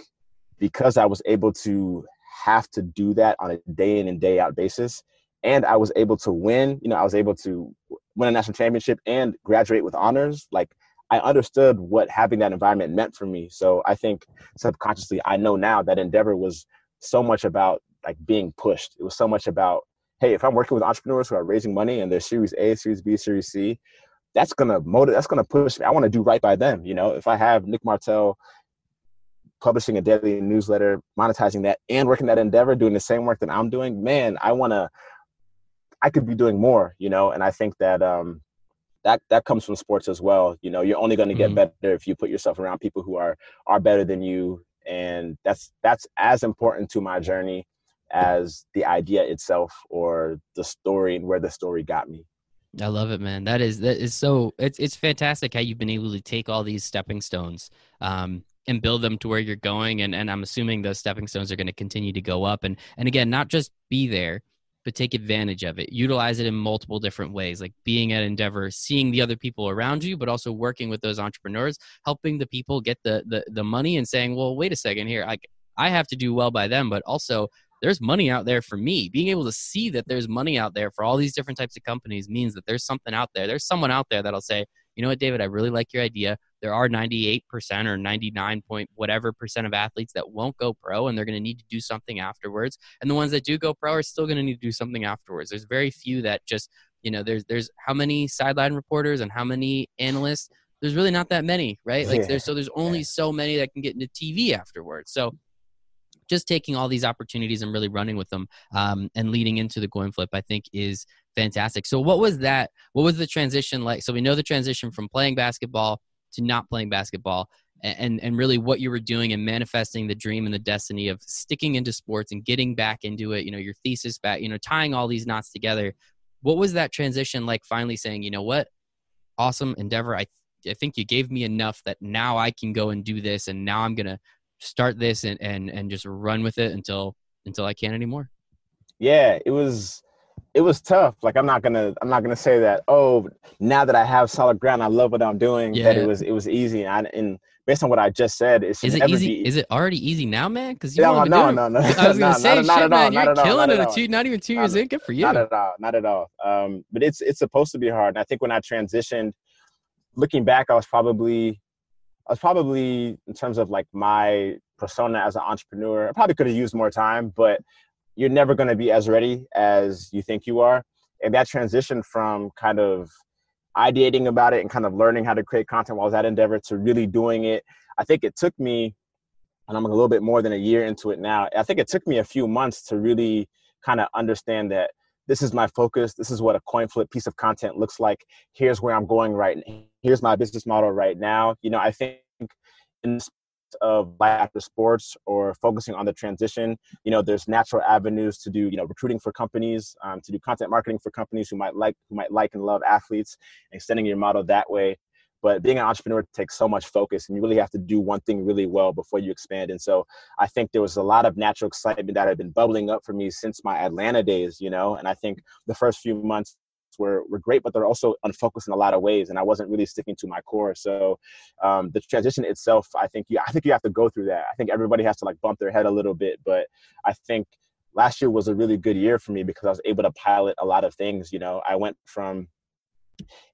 because I was able to have to do that on a day in and day out basis. And I was able to win, you know, I was able to win a national championship and graduate with honors. Like I understood what having that environment meant for me. So I think subconsciously, I know now that Endeavor was so much about like being pushed. It was so much about, hey, if I'm working with entrepreneurs who are raising money and they're Series A, Series B, Series C, that's gonna motivate. That's gonna push me. I want to do right by them. You know, if I have Nick Martell publishing a daily newsletter, monetizing that, and working that Endeavor, doing the same work that I'm doing, man, I want to. I could be doing more, you know, and I think that um, that that comes from sports as well. You know, you're only going to get mm-hmm. better if you put yourself around people who are are better than you, and that's that's as important to my journey as the idea itself or the story and where the story got me. I love it, man. That is that is so. It's it's fantastic how you've been able to take all these stepping stones, um, and build them to where you're going and, and i'm assuming those stepping stones are going to continue to go up and and again not just be there but take advantage of it utilize it in multiple different ways like being at endeavor seeing the other people around you but also working with those entrepreneurs helping the people get the the, the money and saying well wait a second here i i have to do well by them but also there's money out there for me. Being able to see that there's money out there for all these different types of companies means that there's something out there. There's someone out there that'll say, you know what, David, I really like your idea. There are 98% or 99 point whatever percent of athletes that won't go pro and they're going to need to do something afterwards. And the ones that do go pro are still going to need to do something afterwards. There's very few that just, you know, there's, there's how many sideline reporters and how many analysts? There's really not that many, right? Like yeah. there's, so there's only so many that can get into TV afterwards. So just taking all these opportunities and really running with them um, and leading into the Coin Flyp, I think is fantastic. So, what was that? What was the transition like? So, we know the transition from playing basketball to not playing basketball. And, and really what you were doing and manifesting the dream and the destiny of sticking into sports and getting back into it you know your thesis back you know tying all these knots together what was that transition like finally saying you know what awesome endeavor i I think you gave me enough that now I can go and do this, and now I'm gonna start this and and and just run with it until until I can't anymore. Yeah, it was it was tough. Like I'm not gonna I'm not gonna say that. Oh, now that I have solid ground, I love what I'm doing. Yeah. That it was it was easy. And, I, and based on what I just said, is it easy? Be, is it already easy now, man? Because you no, no, no, no, (laughs) I was gonna (laughs) say, not, shit, not man, you're killing it. Two, not even two years not, in. Good for you. Not at all. Not at all. Um, but it's it's supposed to be hard. And I think when I transitioned, looking back, I was probably I was probably in terms of like my persona as an entrepreneur. I probably could have used more time, but you're never going to be as ready as you think you are. And that transition from kind of ideating about it and kind of learning how to create content while I was at Endeavor to really doing it, I think it took me, and I'm a little bit more than a year into it now. I think it took me a few months to really kind of understand that this is my focus. This is what a Coin Flyp piece of content looks like. Here's where I'm going right. Here's my business model right now. You know, I think in of life after sports or focusing on the transition you know there's natural avenues to do you know recruiting for companies um, to do content marketing for companies who might like who might like and love athletes extending your model that way. But being an entrepreneur takes so much focus and you really have to do one thing really well before you expand. And so i think there was a lot of natural excitement that had been bubbling up for me since my atlanta days you know? And i think the first few months were were great, but they're also unfocused in a lot of ways, and I wasn't really sticking to my core. So um, the transition itself, I think you I think you have to go through that. I think everybody has to like bump their head a little bit, but I think last year was a really good year for me because I was able to pilot a lot of things. You know, I went from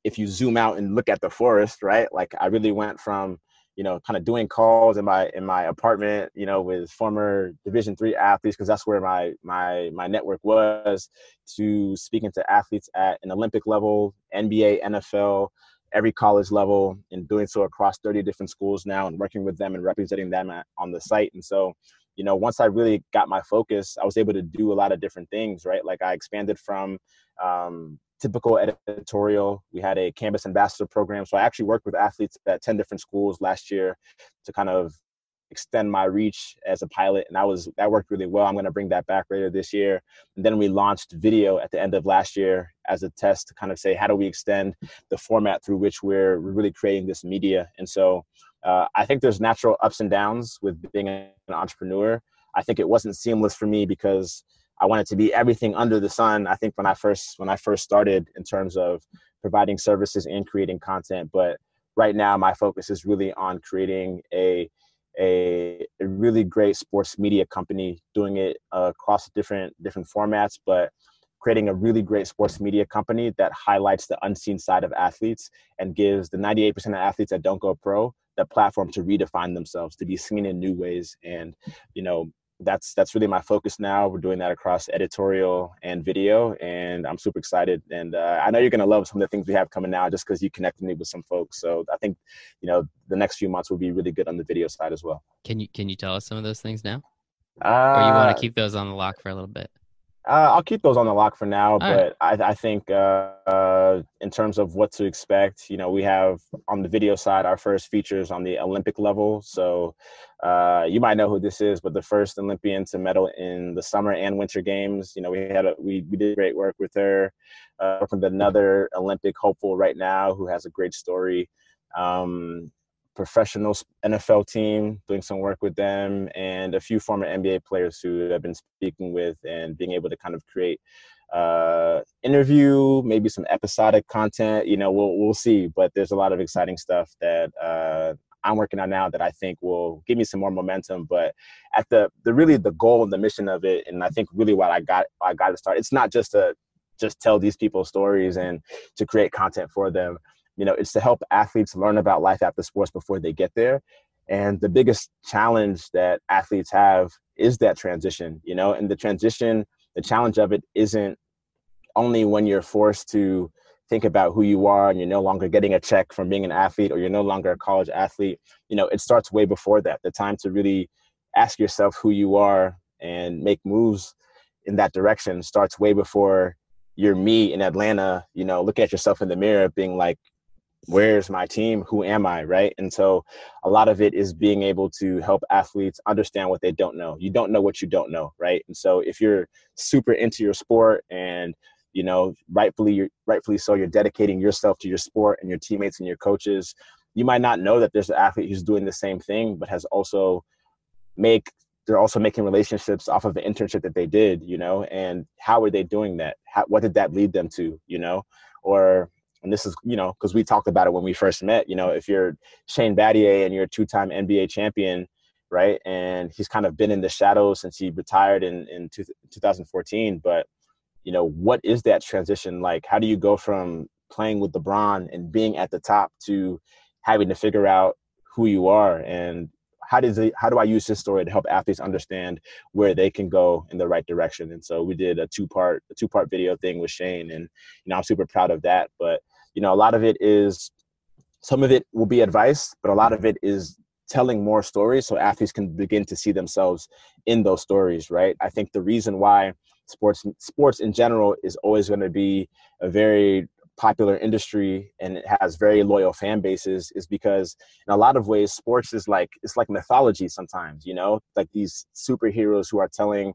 if you zoom out and look at the forest, right? Like I really went from you know, kind of doing calls in my in my apartment, you know, with former Division three athletes because that's where my my my network was. To speaking to athletes at an Olympic level, NBA, NFL, every college level, and doing so across 30 different schools now, and working with them and representing them at, on the site. And so, you know, once I really got my focus, I was able to do a lot of different things, right? Like I expanded from um, typical editorial. We had a campus ambassador program. So I actually worked with athletes at 10 different schools last year to kind of extend my reach as a pilot and that was that worked really well i'm going to bring that back later this year and then we launched video at the end of last year as a test to kind of say how do we extend the format through which we're, really creating this media and so uh, i think there's natural ups and downs with being an entrepreneur i think it wasn't seamless for me because I wanted to be everything under the sun. I think when I first when I first started in terms of providing services and creating content, but right now my focus is really on creating a a, a really great sports media company, doing it uh, across different different formats, but creating a really great sports media company that highlights the unseen side of athletes and gives the 98% of athletes that don't go pro the platform to redefine themselves, to be seen in new ways. And, you know, that's that's really my focus now. We're doing that across editorial and video, and I'm super excited. And uh, I know you're gonna love some of the things we have coming now, just because you connected me with some folks. So I think, you know, the next few months will be really good on the video side as well. Can you can you tell us some of those things now, uh, or you want to keep those on the lock for a little bit? Uh, I'll keep those on the lock for now, All but right. I, I, think uh, uh, in terms of what to expect, you know, we have on the video side our first features on the Olympic level. So uh, you might know who this is, but the first Olympian to medal in the summer and winter games. You know, we had a, we we did great work with her. Uh, with another Olympic hopeful right now who has a great story. Um, professional NFL team, doing some work with them, and a few former NBA players who I've been speaking with and being able to kind of create uh, interview, maybe some episodic content. You know, we'll we'll see, but there's a lot of exciting stuff that uh, I'm working on now that I think will give me some more momentum. But at the the really the goal and the mission of it, and I think really what I got I got to start. It's not just to just tell these people stories and to create content for them you know it's to help athletes learn about life after sports before they get there. And the biggest challenge that athletes have is that transition you know and the transition the challenge of it isn't only when you're forced to think about who you are and you're no longer getting a check from being an athlete or you're no longer a college athlete. You know it starts way before that the time to really ask yourself who you are and make moves in that direction starts way before you're me in atlanta you know look at yourself in the mirror being like where's my team? Who am i right? And so a lot of it is being able to help athletes understand what they don't know. You don't know what you don't know right? And so if you're super into your sport and you know rightfully you're rightfully so you're dedicating yourself to your sport and your teammates and your coaches you might not know that there's an athlete who's doing the same thing but has also make they're also making relationships off of the internship that they did, you know, and how are they doing that? How, what did that lead them to, you know, or and this is you know because we talked about it when we first met you know if you're shane battier and you're a two-time nba champion right and he's kind of been in the shadows since he retired in in two, 2014 but you know what is that transition like how do you go from playing with lebron and being at the top to having to figure out who you are and how does it, how do I use this story to help athletes understand where they can go in the right direction? And so we did a two part a two part video thing with Shane, and you know I'm super proud of that. But you know a lot of it is some of it will be advice, but a lot of it is telling more stories so athletes can begin to see themselves in those stories right? I think the reason why sports sports in general is always going to be a very popular industry and it has very loyal fan bases is because in a lot of ways sports is like it's like mythology sometimes you know? Like these superheroes who are telling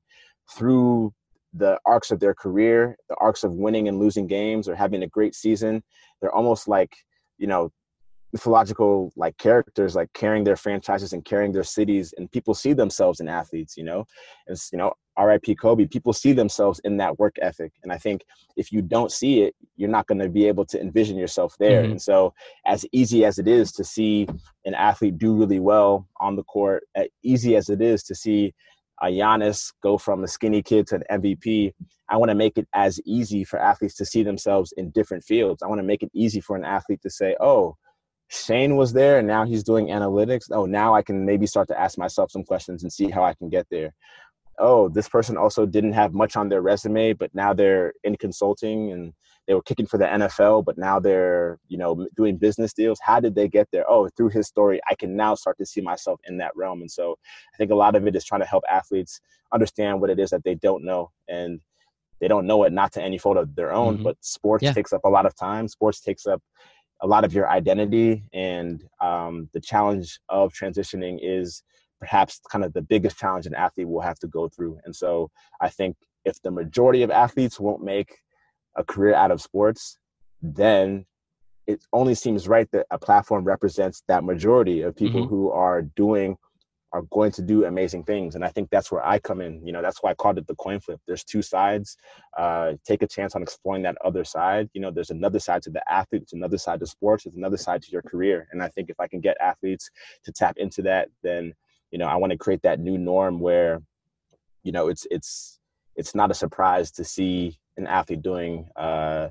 through the arcs of their career the arcs of winning and losing games or having a great season they're almost like you know mythological like characters like carrying their franchises and carrying their cities and people see themselves in athletes you know it's you know rip kobe people see themselves in that work ethic and i think if you don't see it you're not going to be able to envision yourself there mm-hmm. and so as easy as it is to see an athlete do really well on the court as easy as it is to see a Giannis go from a skinny kid to an MVP. I want to make it as easy for athletes to see themselves in different fields. I want to make it easy for an athlete to say, "Oh, Shane was there and now he's doing analytics. Oh, now I can maybe start to ask myself some questions and see how I can get there. Oh, this person also didn't have much on their resume, but now they're in consulting and they were kicking for the NFL, but now they're, you know, doing business deals. How did they get there? Oh, through his story, I can now start to see myself in that realm. And so I think a lot of it is trying to help athletes understand what it is that they don't know. And they don't know it not to any fault of their own, mm-hmm. but sports yeah. takes up a lot of time. Sports takes up a lot of your identity and um, the challenge of transitioning is perhaps kind of the biggest challenge an athlete will have to go through and so i think if the majority of athletes won't make a career out of sports then it only seems right that a platform represents that majority of people mm-hmm. who are doing are going to do amazing things. And I think that's where I come in. You know, that's why I called it the Coin Flyp. There's two sides. Uh, take a chance on exploring that other side. You know, there's another side to the athlete, there's another side to sports, there's another side to your career. And I think if I can get athletes to tap into that, then, you know, I want to create that new norm where, you know, it's it's it's not a surprise to see an athlete doing uh,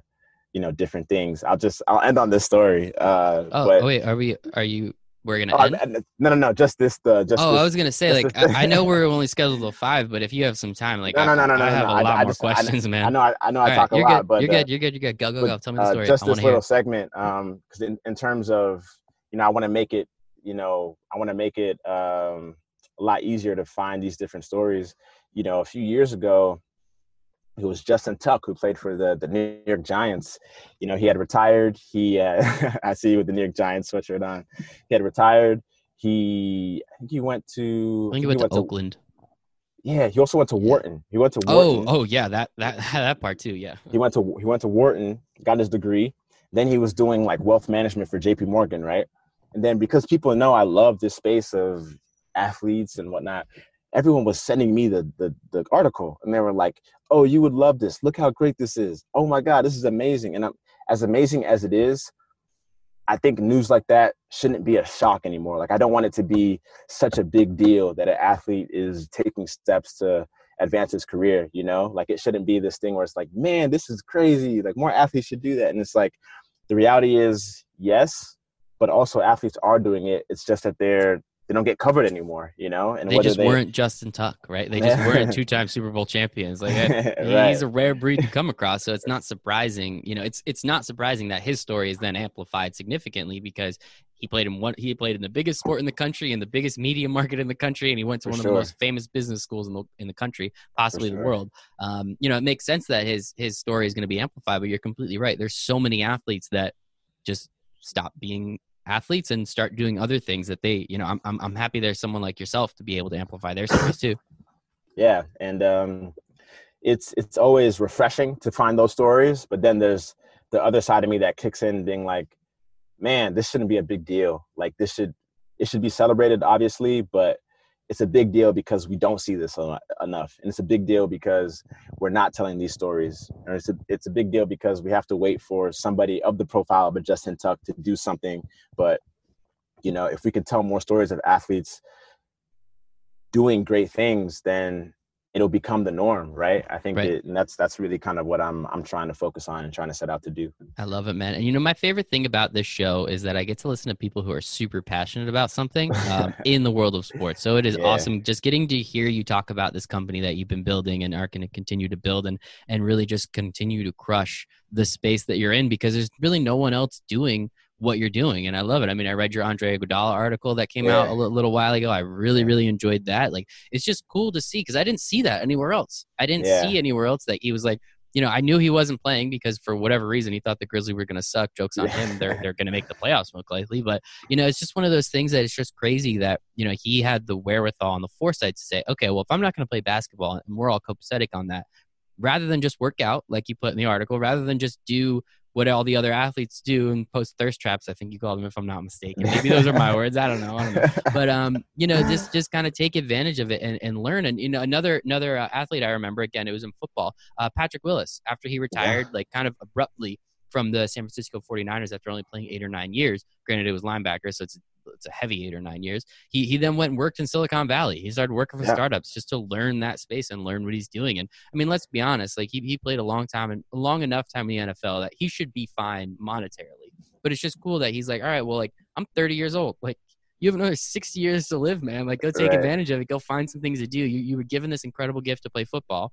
you know, different things. I'll just I'll end on this story. Uh, oh, but, wait, are we are you we're gonna oh, end? No, no, no. Just this. The just. Oh, this, I was gonna say like I, I, know we're (laughs) only scheduled till five, but if you have some time, like no, no, no, no, I, no, I have no, a lot I, more just, questions, man. I know, I, I know, I talk right, a lot, but you're uh, good. You're good. You're good. Go, go, go. Tell me the story. Just this little hear. segment, um, because in, in terms of you know, I want to make it, you know, I want to make it um a lot easier to find these different stories. You know, a few years ago, it was Justin Tuck who played for the the New York Giants. You know, he had retired. He uh, (laughs) I see you with the New York Giants sweatshirt on. He had retired. He I think he went to I think he went, he went to, to Oakland. Yeah, he also went to Wharton. He went to oh, Wharton. Oh, oh yeah, that that (laughs) that part too. Yeah. He went to he went to Wharton, got his degree. Then he was doing like wealth management for J.P. Morgan, right? And then because people know I love this space of athletes and whatnot, everyone was sending me the, the the article, and they were like, "Oh, you would love this. Look how great this is. Oh my God, this is amazing." And I'm, as amazing as it is, I think news like that shouldn't be a shock anymore. Like I don't want it to be such a big deal that an athlete is taking steps to advance his career, you know? Like it shouldn't be this thing where it's like, man, this is crazy. Like more athletes should do that. And it's like the reality is yes, but also athletes are doing it. It's just that they're they don't get covered anymore, you know. And they just they... weren't Justin Tuck, right? They just weren't (laughs) two-time Super Bowl champions. Like (laughs) right. he's a rare breed to come across, so it's not surprising. You know, it's it's not surprising that his story is then amplified significantly because he played in one. He played in the biggest sport in the country and the biggest media market in the country, and he went to For one sure. of the most famous business schools in the in the country, possibly sure. the world. Um, you know, it makes sense that his his story is going to be amplified. But you're completely right. There's so many athletes that just stop being athletes and start doing other things that they you know i'm i'm, I'm happy there's someone like yourself to be able to amplify their stories too. Yeah and um it's it's always refreshing to find those stories but then there's the other side of me that kicks in being like man this shouldn't be a big deal. Like this should it should be celebrated obviously but it's a big deal because we don't see this enough. And it's a big deal because we're not telling these stories. And it's a, it's a big deal because we have to wait for somebody of the profile of a justin tuck to do something. But you know if we can tell more stories of athletes doing great things then it'll become the norm, right? I think right. and that's that's really kind of what I'm I'm trying to focus on and trying to set out to do. I love it, man. And you know, my favorite thing about this show is that I get to listen to people who are super passionate about something um, (laughs) in the world of sports. So it is yeah. awesome just getting to hear you talk about this company that you've been building and are going to continue to build and and really just continue to crush the space that you're in because there's really no one else doing what you're doing and i love it. I mean i read your andre Iguodala article that came yeah. out a little, little, while ago. I really really enjoyed that. Like it's just cool to see because i didn't see that anywhere else. I didn't yeah. see anywhere else that he was like you know i knew he wasn't playing because for whatever reason he thought the grizzlies were going to suck. Jokes on him. They're, they're going to make the playoffs most likely. But you know it's just one of those things that it's just crazy that you know he had the wherewithal and the foresight to say okay well if i'm not going to play basketball and we're all copacetic on that rather than just work out like you put in the article rather than just do what all the other athletes do and post thirst traps. I think you called them, if I'm not mistaken. (laughs) Maybe those are my words. I don't know. I don't know. (laughs) But um, you know, just (laughs) just kind of take advantage of it and, and learn. And you know, another another uh, athlete I remember again, it was in football. Uh, Patrick Willis, after he retired, yeah. like kind of abruptly from the San Francisco 49ers after only playing eight or nine years. Granted, it was linebacker, so it's it's a heavy eight or nine years. He he then went and worked in Silicon Valley. He started working for yeah. startups just to learn that space and learn what he's doing. And I mean, let's be honest, like he he played a long time and long enough time in the NFL that he should be fine monetarily. But it's just cool that he's like, all right, well, like I'm 30 years old, like. You have another 60 years to live, man. Like, go take right. advantage of it. Go find some things to do. You, you were given this incredible gift to play football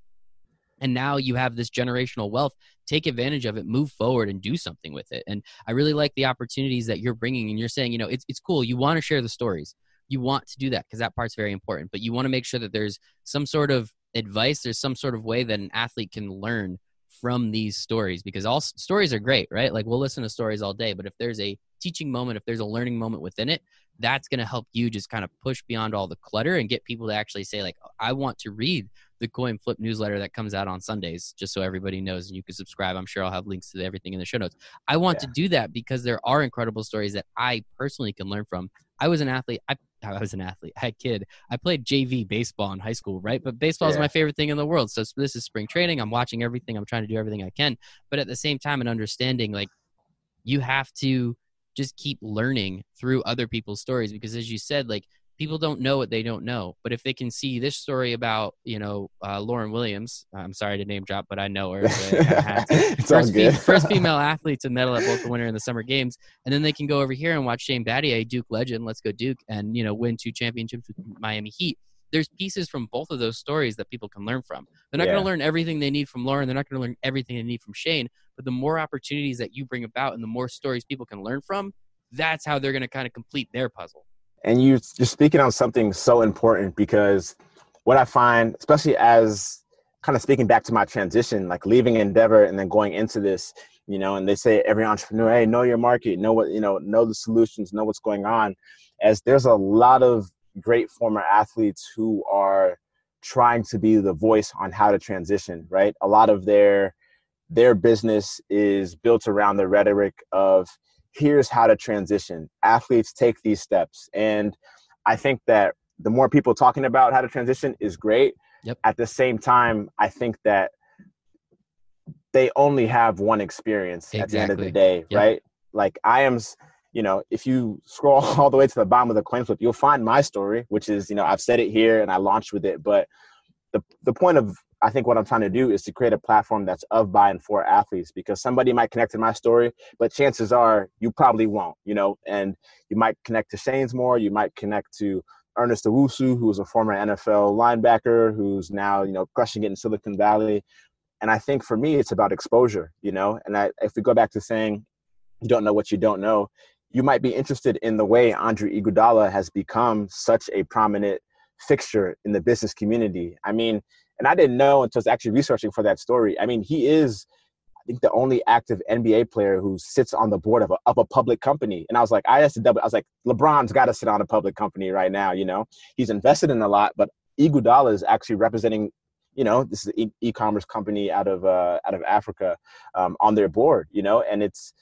and now you have this generational wealth take advantage of it move forward and do something with it. And i really like the opportunities that you're bringing and you're saying you know it's, it's cool. You want to share the stories. You want to do that because that part's very important but you want to make sure that there's some sort of advice there's some sort of way that an athlete can learn from these stories because all stories are great right? Like we'll listen to stories all day but if there's a teaching moment if there's a learning moment within it that's going to help you just kind of push beyond all the clutter and get people to actually say like i want to read the Coin Flyp newsletter that comes out on sundays just so everybody knows and you can subscribe i'm sure i'll have links to everything in the show notes i want yeah. to do that because there are incredible stories that i personally can learn from i was an athlete i I was an athlete. I kid. I played JV baseball in high school, right? But baseball yeah. is my favorite thing in the world. So this is spring training. I'm watching everything. I'm trying to do everything I can. But at the same time, and understanding like you have to just keep learning through other people's stories because as you said like people don't know what they don't know. But if they can see this story about you know uh, Lauryn Williams i'm sorry to name drop but i know her (laughs) first, fe- first, (laughs) female athlete to medal at both the winter and the summer games. And then they can go over here and watch shane battier duke legend let's go duke and you know win two championships with miami heat there's pieces from both of those stories that people can learn from. They're not yeah. going to learn everything they need from Lauryn. They're not going to learn everything they need from Shane. But the more opportunities that you bring about and the more stories people can learn from, that's how they're going to kind of complete their puzzle. And you, you're speaking on something so important because what I find, especially as kind of speaking back to my transition, like leaving Endeavor and then going into this, you know, and they say every entrepreneur, hey, know your market, know what, you know, know the solutions, know what's going on. As there's a lot of great former athletes who are trying to be the voice on how to transition right a lot of their their business is built around the rhetoric of here's how to transition athletes take these steps and i think that the more people talking about how to transition is great yep. at the same time i think that they only have one experience exactly. at the end of the day yep. right like i am you know, if you scroll (laughs) all the way to the bottom of the Coin Flyp, you'll find my story, which is, you know, I've said it here and I launched with it. But the the point of I think what I'm trying to do is to create a platform that's of, by, and for athletes because somebody might connect to my story, but chances are you probably won't, you know, and you might connect to Shane's more, you might connect to Ernest Owusu, who was a former NFL linebacker who's now, you know, crushing it in Silicon Valley. And I think for me, it's about exposure, you know, and I, if we go back to saying you don't know what you don't know, you might be interested in the way Andre Iguodala has become such a prominent fixture in the business community. I mean, and I didn't know until I was actually researching for that story. I mean, he is, I think, the only active NBA player who sits on the board of a, of a public company. And I was like, I asked double. I was like, LeBron's got to sit on a public company right now. You know, he's invested in a lot, but Iguodala is actually representing. You know, this is an e- commerce company out of uh, out of Africa um, on their board. You know, and it's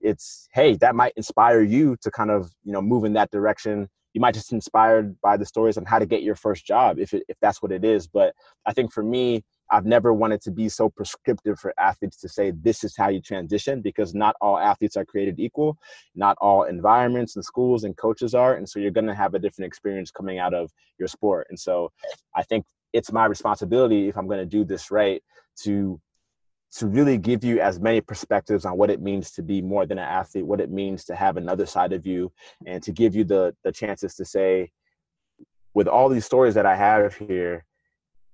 it's hey that might inspire you to kind of you know move in that direction. You might just inspired by the stories on how to get your first job if it, if that's what it is. But i think for me i've never wanted to be so prescriptive for athletes to say this is how you transition because not all athletes are created equal. Not all environments and schools and coaches are. And so you're going to have a different experience coming out of your sport. And so i think it's my responsibility if i'm going to do this right to to really give you as many perspectives on what it means to be more than an athlete, what it means to have another side of you, and to give you the the chances to say, with all these stories that I have here,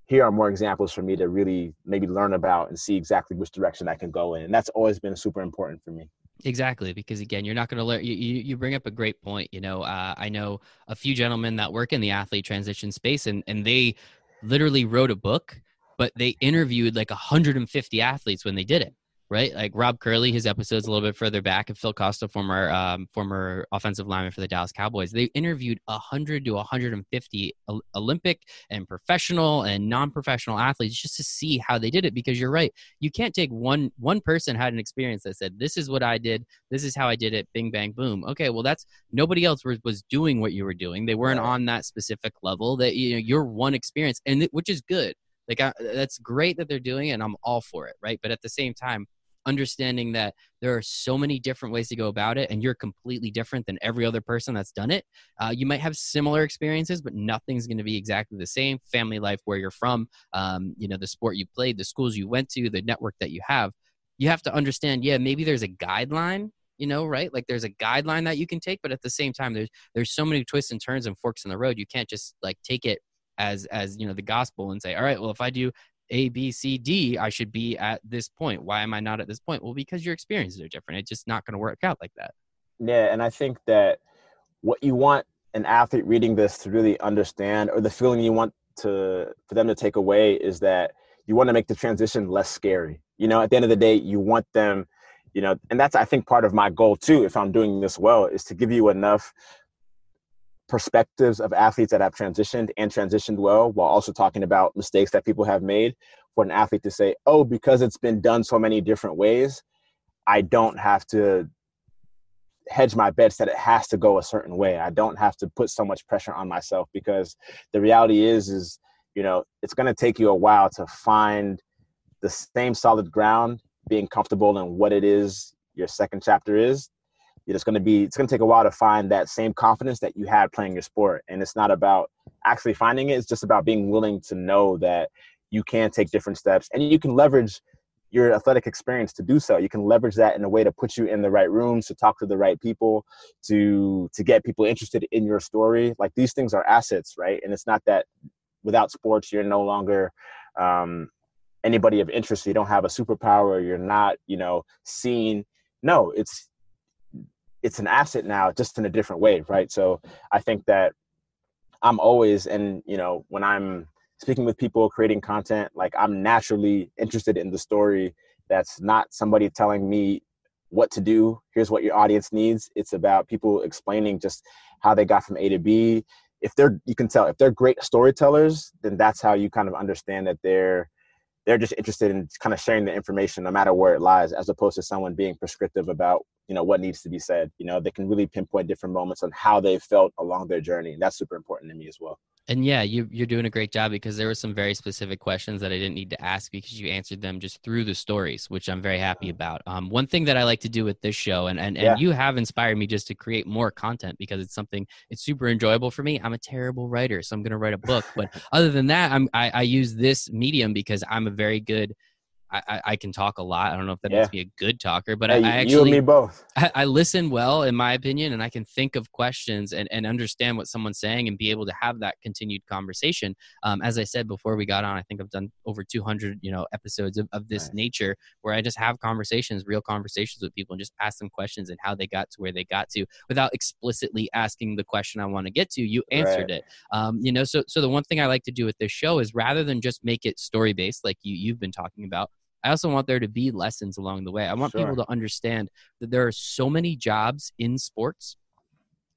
here are more examples for me to really maybe learn about and see exactly which direction I can go in. And that's always been super important for me. Exactly, because again, you're not going to learn. You, you bring up a great point. You know, uh, I know a few gentlemen that work in the athlete transition space, and and they literally wrote a book but they interviewed like 150 athletes when they did it right? Like Rob Curley, his episode's a little bit further back, and Phil Costa, former um, former offensive lineman for the Dallas Cowboys. They interviewed 100 to 150 Olympic and professional and non-professional athletes just to see how they did it. Because you're right, you can't take one one person had an experience that said, "This is what I did. This is how I did it. Bing bang boom." Okay, well that's nobody else was, was doing what you were doing. They weren't on that specific level. That you know, your one experience, and which is good like I, that's great that they're doing it and i'm all for it right? But at the same time understanding that there are so many different ways to go about it and you're completely different than every other person that's done it uh, you might have similar experiences but nothing's going to be exactly the same. Family life where you're from um, you know the sport you played the schools you went to the network that you have you have to understand yeah maybe there's a guideline you know right? Like there's a guideline that you can take but at the same time there's there's so many twists and turns and forks in the road. You can't just like take it as as you know the gospel and say all right well if i do a b c d i should be at this point. Why am i not at this point? Well because your experiences are different. It's just not going to work out like that. Yeah and i think that what you want an athlete reading this to really understand or the feeling you want to for them to take away is that you want to make the transition less scary. You know at the end of the day you want them you know and that's i think part of my goal too if i'm doing this well is to give you enough perspectives of athletes that have transitioned and transitioned well while also talking about mistakes that people have made for an athlete to say oh because it's been done so many different ways i don't have to hedge my bets that it has to go a certain way. I don't have to put so much pressure on myself because the reality is is you know it's going to take you a while to find the same solid ground being comfortable in what it is your second chapter is it's going to be it's going to take a while to find that same confidence that you had playing your sport. And it's not about actually finding it it's just about being willing to know that you can take different steps and you can leverage your athletic experience to do so. You can leverage that in a way to put you in the right rooms to talk to the right people to to get people interested in your story. Like these things are assets right? And it's not that without sports you're no longer um, anybody of interest. You don't have a superpower. You're not you know seen. No it's it's an asset now just in a different way right? So i think that i'm always and you know when i'm speaking with people creating content like i'm naturally interested in the story that's not somebody telling me what to do here's what your audience needs. It's about people explaining just how they got from a to b. If they're you can tell if they're great storytellers then that's how you kind of understand that they're they're just interested in kind of sharing the information no matter where it lies as opposed to someone being prescriptive about you know what needs to be said you know they can really pinpoint different moments on how they felt along their journey and that's super important to me as well and yeah, you, you're doing a great job because there were some very specific questions that I didn't need to ask because you answered them just through the stories, which I'm very happy about. Um, one thing that I like to do with this show, and, and, and yeah. you have inspired me just to create more content because it's something, it's super enjoyable for me. I'm a terrible writer, so I'm going to write a book. But other than that, I'm, I, I use this medium because I'm a very good I, I, can talk a lot. I don't know if that yeah. makes me a good talker, but I, I, actually you and me both. (laughs) I, I, listen well, in my opinion, and I can think of questions and, and understand what someone's saying and be able to have that continued conversation. Um, as I said before we got on, I think I've done over 200 you know episodes of, of this nature where I just have conversations, real conversations with people, and just ask them questions and how they got to where they got to without explicitly asking the question I want to get to. You answered right. it. Um, you know, so so the one thing I like to do with this show is rather than just make it story based like you you've been talking about I also want there to be lessons along the way. I want sure. people to understand that there are so many jobs in sports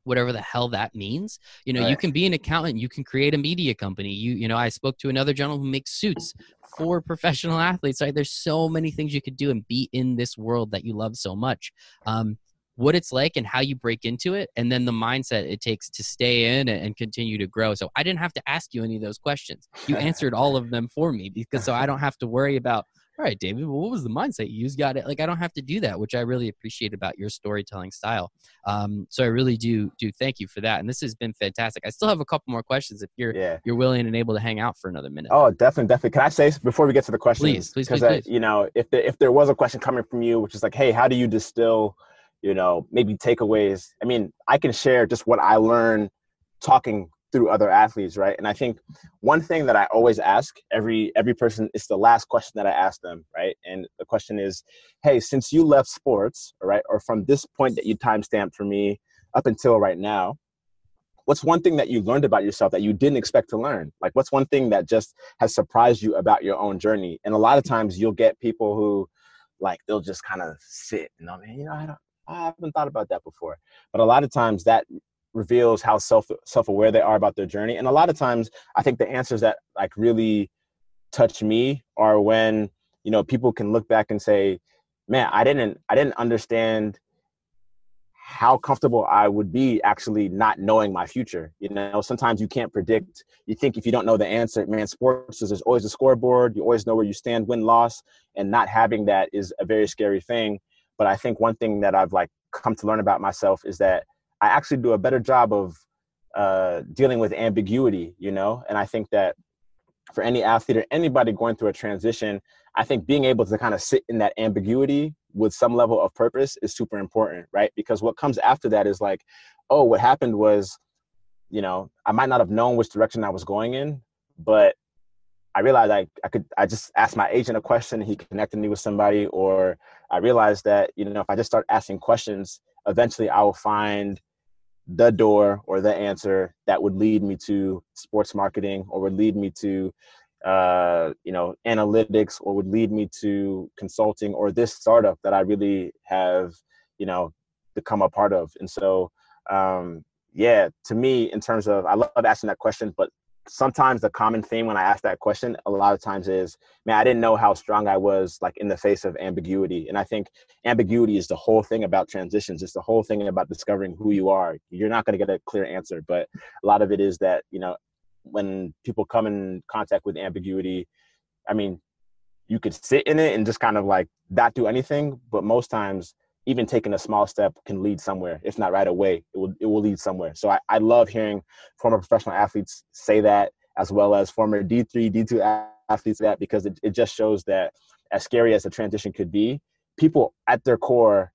whatever the hell that means. You know, right. you can be an accountant, you can create a media company. You you know, I spoke to another gentleman who makes suits for (laughs) professional athletes. Right? There's so many things you could do and be in this world that you love so much. Um, what it's like and how you break into it and then the mindset it takes to stay in and continue to grow so i didn't have to ask you any of those questions you (laughs) answered all of them for me because so i don't have to worry about all right david well, what was the mindset you used got it like i don't have to do that which i really appreciate about your storytelling style um, so i really do do thank you for that and this has been fantastic i still have a couple more questions if you're yeah. you're willing and able to hang out for another minute oh definitely definitely can i say before we get to the questions please please please, please. you know if, the, if there was a question coming from you which is like hey how do you distill you know, maybe takeaways. I mean, I can share just what I learned talking through other athletes, right? And I think one thing that I always ask every every person is the last question that I ask them, right? And the question is, hey, since you left sports, right, or from this point that you timestamped for me up until right now, what's one thing that you learned about yourself that you didn't expect to learn? Like what's one thing that just has surprised you about your own journey? And a lot of times you'll get people who like they'll just kind of sit and I mean, you know, I don't I haven't thought about that before. But a lot of times that reveals how self self-aware they are about their journey. And a lot of times I think the answers that like really touch me are when, you know, people can look back and say, man, I didn't I didn't understand how comfortable I would be actually not knowing my future. You know, sometimes you can't predict. You think if you don't know the answer, man, sports is there's always a scoreboard. You always know where you stand, win, loss, and not having that is a very scary thing. But I think one thing that I've like come to learn about myself is that I actually do a better job of uh, dealing with ambiguity, you know? And I think that for any athlete or anybody going through a transition, I think being able to kind of sit in that ambiguity with some level of purpose is super important, right? Because what comes after that is like, oh, what happened was, you know, I might not have known which direction I was going in, but I realized I, I could I just asked my agent a question, he connected me with somebody, or I realized that, you know, if I just start asking questions, eventually I will find the door or the answer that would lead me to sports marketing or would lead me to uh, you know analytics or would lead me to consulting or this startup that I really have you know become a part of. And so um, yeah to me in terms of I love asking that question but sometimes the common theme when I ask that question a lot of times is, man, I didn't know how strong I was like in the face of ambiguity. And I think ambiguity is the whole thing about transitions. It's the whole thing about discovering who you are. You're not going to get a clear answer, but a lot of it is that, you know, when people come in contact with ambiguity, I mean, you could sit in it and just kind of like not do anything, but most times even taking a small step can lead somewhere. If not right away, it will it will lead somewhere. So I, I love hearing former professional athletes say that, as well as former D three, D two athletes that because it, it just shows that as scary as the transition could be, people at their core,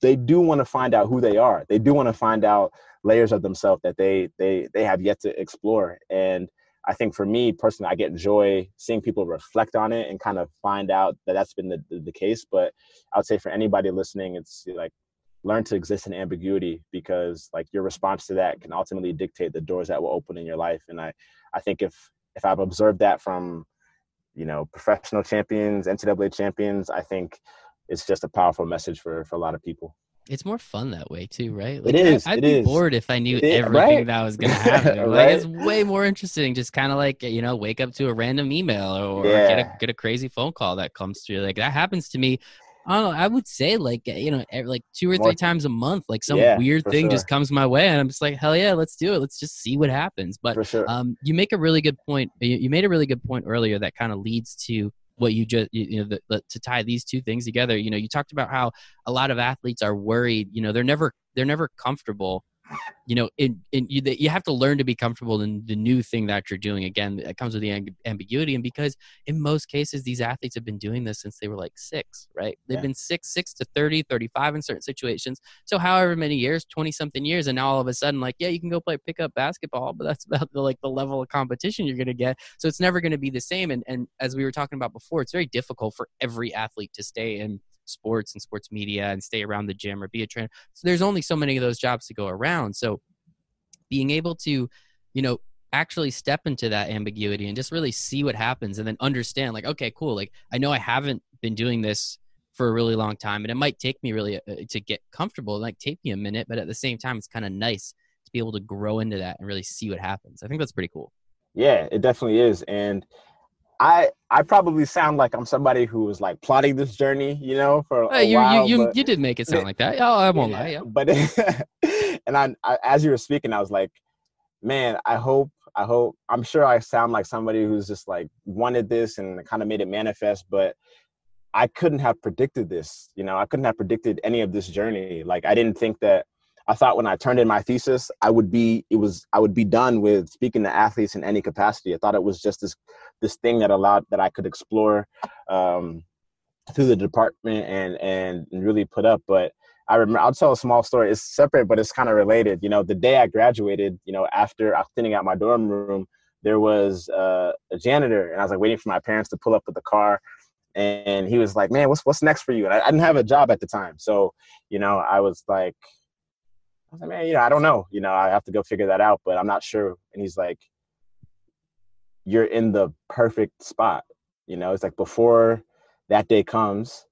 they do want to find out who they are. They do want to find out layers of themselves that they they they have yet to explore. And I think for me personally, I get joy seeing people reflect on it and kind of find out that that's been the, the, the case. But I would say for anybody listening, it's like learn to exist in ambiguity because like your response to that can ultimately dictate the doors that will open in your life. And I, I think if if I've observed that from, you know, professional champions, NCAA champions, I think it's just a powerful message for for a lot of people it's more fun that way too, right? Like, it is. I, would it be is. bored if I knew everything right? that was going (laughs) to happen. right? Like it's way more interesting. Just kind of like you know, wake up to a random email or, yeah. get a get a crazy phone call that comes through. Like that happens to me. I don't know. I would say like you know, like two or three times a month, like some yeah, weird thing sure. just comes my way, and I'm just like, hell yeah, let's do it. Let's just see what happens. But sure. um, you make a really good point. You, you made a really good point earlier that kind of leads to what you just you know the, the, to tie these two things together you know you talked about how a lot of athletes are worried you know they're never they're never comfortable you know in, in you, you have to learn to be comfortable in the new thing that you're doing. Again it comes with the amb- ambiguity and because in most cases these athletes have been doing this since they were like six right? They've yeah. been six six to 30 35 in certain situations. So however many years 20 something years and now all of a sudden like yeah you can go play pickup basketball but that's about the like the level of competition you're going to get. So it's never going to be the same and and as we were talking about before it's very difficult for every athlete to stay in sports and sports media and stay around the gym or be a trainer. So there's only so many of those jobs to go around. So being able to, you know, actually step into that ambiguity and just really see what happens and then understand like okay cool like i know i haven't been doing this for a really long time and it might take me really uh, to get comfortable might take me a minute but at the same time it's kind of nice to be able to grow into that and really see what happens i think that's pretty cool yeah it definitely is and I I probably sound like I'm somebody who was like plotting this journey, you know, for a you, while. you, you, you did make it sound like that. Oh, I won't yeah, lie. Yeah. But (laughs) and I, I, as you were speaking, I was like, man, I hope, I hope, I'm sure I sound like somebody who's just like wanted this and kind of made it manifest, but I couldn't have predicted this. You know, I couldn't have predicted any of this journey. Like I didn't think that I thought when I turned in my thesis, I would be it was I would be done with speaking to athletes in any capacity. I thought it was just this this thing that allowed that I could explore um, through the department and and really put up. But I remember I'll tell a small story. It's separate, but it's kind of related. You know, the day I graduated, you know, after I was cleaning out my dorm room, there was uh, a janitor, and I was like waiting for my parents to pull up with the car and he was like, "Man, what's what's next for you?" And I, I, didn't have a job at the time, so you know, I was like, "I was like, man, you know, I don't know. You know, I have to go figure that out, but I'm not sure." And he's like, "You're in the perfect spot." You know, it's like before that day comes,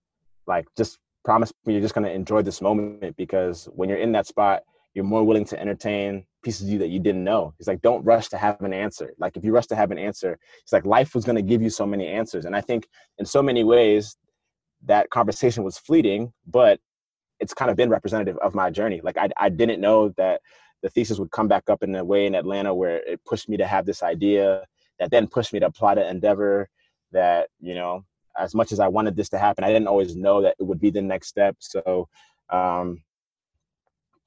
like just promise me you're just gonna enjoy this moment because when you're in that spot, you're more willing to entertain pieces of you that you didn't know. He's like, don't rush to have an answer. Like if you rush to have an answer, it's like life was going to give you so many answers. And I think in so many ways, that conversation was fleeting, but it's kind of been representative of my journey. Like I, I didn't know that the thesis would come back up in a way in Atlanta where it pushed me to have this idea that then pushed me to apply to Endeavor that, you know, as much as I wanted this to happen, I didn't always know that it would be the next step. So, um,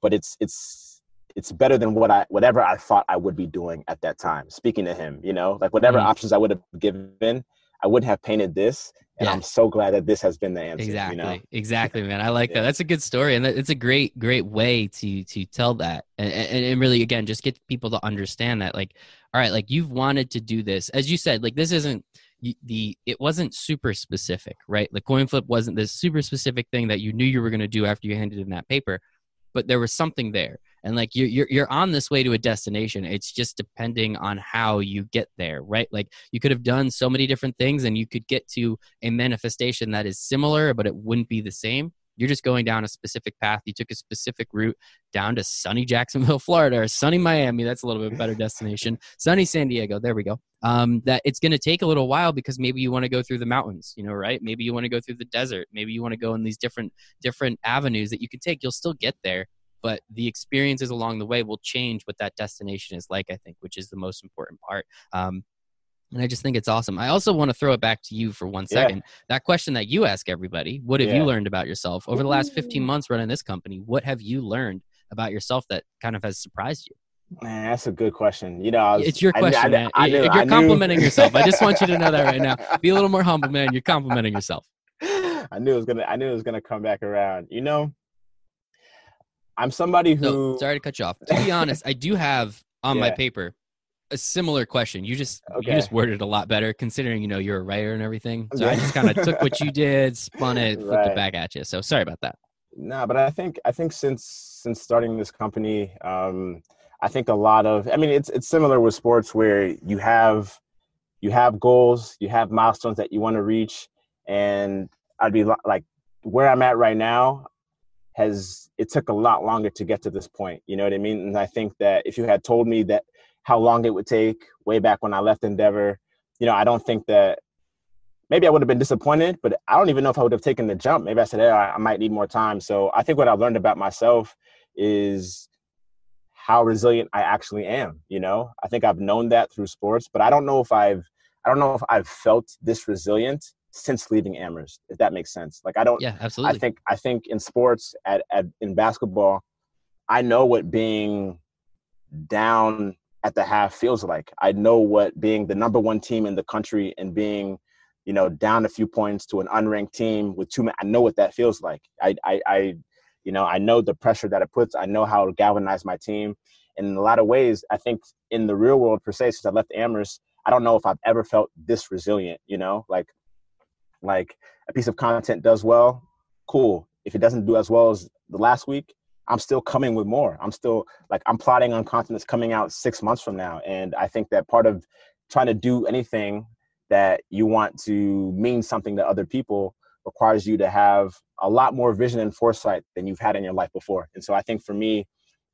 but it's, it's, it's better than what I whatever I thought I would be doing at that time. Speaking to him, you know, like whatever mm-hmm. options I would have given, I wouldn't have painted this. And yeah. I'm so glad that this has been the answer. Exactly. You know? (laughs) Exactly, man. I like yeah. that. That's a good story, and it's a great, great way to to tell that, and, and and really, again, just get people to understand that, like, all right, like you've wanted to do this, as you said, like this isn't the it wasn't super specific, right? Like Coin Flyp wasn't this super specific thing that you knew you were going to do after you handed in that paper, but there was something there and like you're, you're you're on this way to a destination. It's just depending on how you get there right? Like you could have done so many different things and you could get to a manifestation that is similar but it wouldn't be the same. You're just going down a specific path. You took a specific route down to sunny jacksonville (laughs) florida or sunny miami. That's a little bit better destination. Sunny san diego. There we go. Um, that it's going to take a little while because maybe you want to go through the mountains you know right? Maybe you want to go through the desert. Maybe you want to go in these different different avenues that you can take. You'll still get there but the experiences along the way will change what that destination is like i think which is the most important part um, and i just think it's awesome i also want to throw it back to you for one second yeah. that question that you ask everybody what have yeah. you learned about yourself over the last 15 months running this company what have you learned about yourself that kind of has surprised you Man, that's a good question. You know, was, it's your question, I, man. I, I knew, You're complimenting yourself. I just want you to know that right now. Be a little more (laughs) humble, man. You're complimenting yourself. I knew it was gonna. I knew it was gonna come back around. You know, I'm somebody who. sorry to cut you off. To be honest, I do have on yeah. my paper a similar question. You just okay. you just worded it a lot better, considering you know you're a writer and everything. So I just kind of took what you did, spun it, flipped right. it back at you. So sorry about that. No, but I think I think since since starting this company, um, I think a lot of. I mean, it's it's similar with sports where you have you have goals, you have milestones that you want to reach, and I'd be like where I'm at right now has it took a lot longer to get to this point you know what i mean? And i think that if you had told me that how long it would take way back when i left endeavor you know i don't think that maybe i would have been disappointed but i don't even know if i would have taken the jump. Maybe i said hey, i might need more time. So i think what i've learned about myself is how resilient i actually am you know? I think i've known that through sports but i don't know if i've i don't know if i've felt this resilient since leaving Amherst, if that makes sense. Like I don't Yeah, absolutely. I think I think in sports at, at in basketball, I know what being down at the half feels like. I know what being the number one team in the country and being, you know, down a few points to an unranked team with two men. I know what that feels like. I, I, I, you know, I know the pressure that it puts. I know how to galvanize my team. And in a lot of ways, I think in the real world per se, since I left Amherst, I don't know if I've ever felt this resilient. You know, like like a piece of content does well, cool. If it doesn't do as well as the last week, I'm still coming with more. I'm still like I'm plotting on content that's coming out six months from now. And I think that part of trying to do anything that you want to mean something to other people requires you to have a lot more vision and foresight than you've had in your life before. And so I think for me,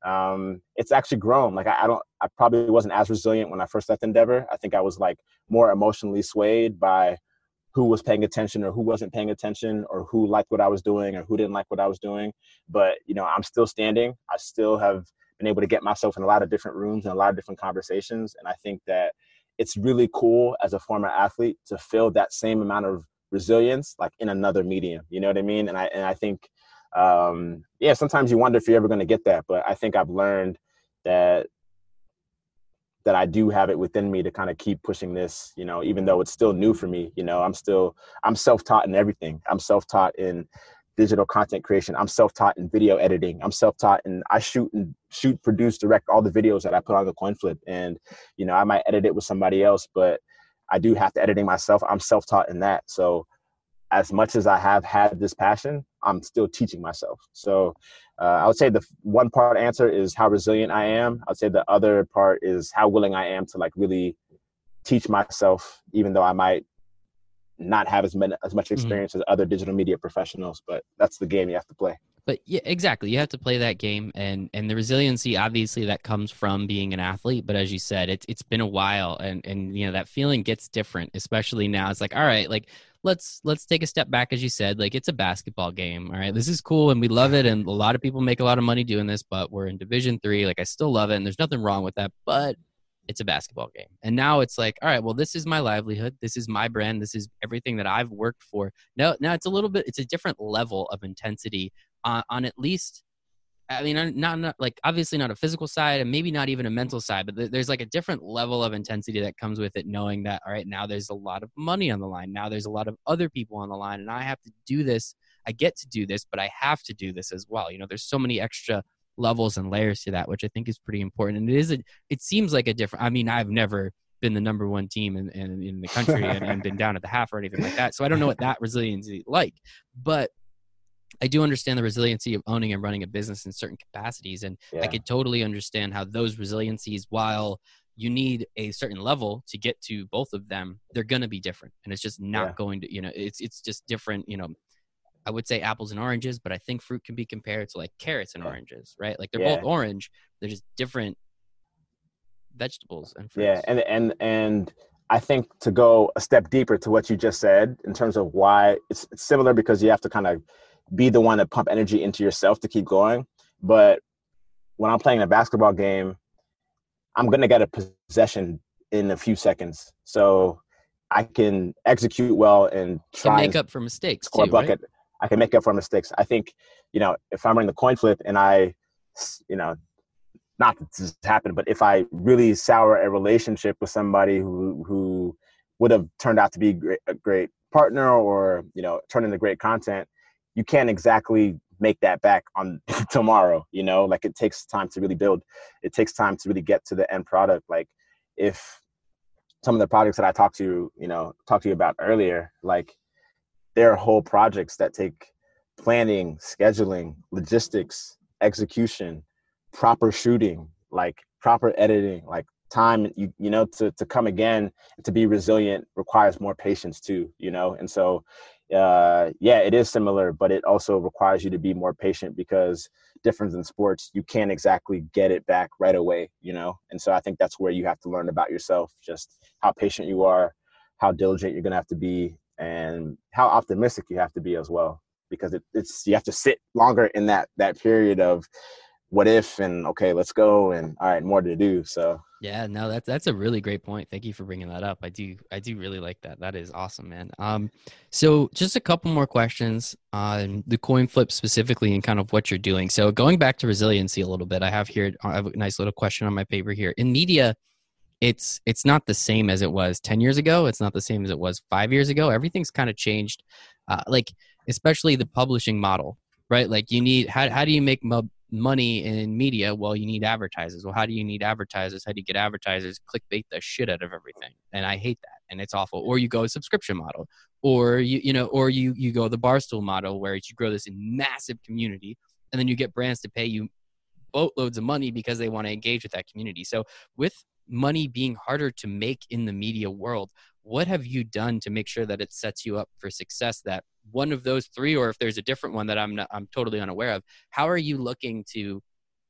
um, it's actually grown. Like I, I, don't, I probably wasn't as resilient when I first left Endeavor. I think I was like more emotionally swayed by who was paying attention or who wasn't paying attention or who liked what I was doing or who didn't like what I was doing. But you know, I'm still standing. I still have been able to get myself in a lot of different rooms and a lot of different conversations. And I think that it's really cool as a former athlete to feel that same amount of resilience like in another medium. You know what I mean? And I and I think um yeah, sometimes you wonder if you're ever gonna get that, but I think I've learned that that I do have it within me to kind of keep pushing this, you know, even though it's still new for me, you know, I'm still I'm self-taught in everything. I'm self-taught in digital content creation. I'm self-taught in video editing. I'm self-taught and I shoot and shoot, produce, direct all the videos that I put on the Coin Flyp. And, you know, I might edit it with somebody else, but I do have to editing myself. I'm self-taught in that. So as much as I have had this passion, I'm still teaching myself. So uh, I would say the one part answer is how resilient I am. I'd say the other part is how willing I am to like really teach myself, even though I might not have as many as much mm-hmm. experience mm-hmm. as other digital media professionals. But that's the game you have to play. But yeah, exactly. You have to play that game, and and the resiliency, obviously, that comes from being an athlete. But as you said, it's it's been a while, and and you know that feeling gets different, especially now. It's like, all right, like let's let's take a step back as you said like it's a basketball game all right? This is cool and we love it and a lot of people make a lot of money doing this but we're in division three like i still love it and there's nothing wrong with that but it's a basketball game. And now it's like all right well this is my livelihood. This is my brand. This is everything that i've worked for. Now now it's a little bit it's a different level of intensity on, on at least I mean, not, not like obviously not a physical side and maybe not even a mental side, but there's like a different level of intensity that comes with it, knowing that, all right, now there's a lot of money on the line. Now there's a lot of other people on the line, and I have to do this. I get to do this, but I have to do this as well. You know, there's so many extra levels and layers to that, which I think is pretty important. And it is a, it seems like a different, I mean, I've never been the number one team in, in, in the country and, and been (laughs) down at the half or anything like that. So I don't know what that resiliency is like, but I do understand the resiliency of owning and running a business in certain capacities. And yeah. I could totally understand how those resiliencies, while you need a certain level to get to both of them, they're going to be different. And it's just not yeah. going to, you know, it's, it's just different, you know, I would say apples and oranges, but I think fruit can be compared to like carrots and yeah. oranges, right? Like they're both orange. They're just different vegetables and fruits. Yeah. And, and, and, I think to go a step deeper to what you just said in terms of why it's, it's similar because you have to kind of be the one to pump energy into yourself to keep going. But when I'm playing a basketball game, I'm gonna get a possession in a few seconds. So I can execute well and try to make up for mistakes. Score too, bucket. Right? I can make up for mistakes. I think, you know, if I'm running the Coin Flyp and I, you know, not that this happened, but if I really sour a relationship with somebody who who would have turned out to be a great partner or you know turn into great content, you can't exactly make that back on (laughs) tomorrow you know? Like it takes time to really build. It takes time to really get to the end product. Like if some of the projects that i talked to you you know talked to you about earlier like there are whole projects that take planning scheduling logistics execution proper shooting like proper editing like time you you know to to come again to be resilient requires more patience too you know? And so uh, yeah, it is similar, but it also requires you to be more patient because different than sports, you can't exactly get it back right away, you know? And so I think that's where you have to learn about yourself, just how patient you are, how diligent you're going to have to be, and how optimistic you have to be as well, because it, it's, you have to sit longer in that, that period of what if, and okay, let's go. And all right, more to do. So yeah, no, that's that's a really great point. Thank you for bringing that up. I do I do really like that. That is awesome, man. Um, so just a couple more questions on the coin flip specifically and kind of what you're doing. So going back to resiliency a little bit, I have here I have a nice little question on my paper here. In media, it's it's not the same as it was 10 years ago. It's not the same as it was 5 years ago. Everything's kind of changed. Uh, like especially the publishing model, right? Like you need how how do you make money in media well you need advertisers. Well how do you need advertisers? How do you get advertisers clickbait the shit out of everything? And i hate that and it's awful. Or you go subscription model or you you know or you you go the barstool model where you grow this massive community and then you get brands to pay you boatloads of money because they want to engage with that community. So with money being harder to make in the media world what have you done to make sure that it sets you up for success that one of those three or if there's a different one that i'm not, i'm totally unaware of how are you looking to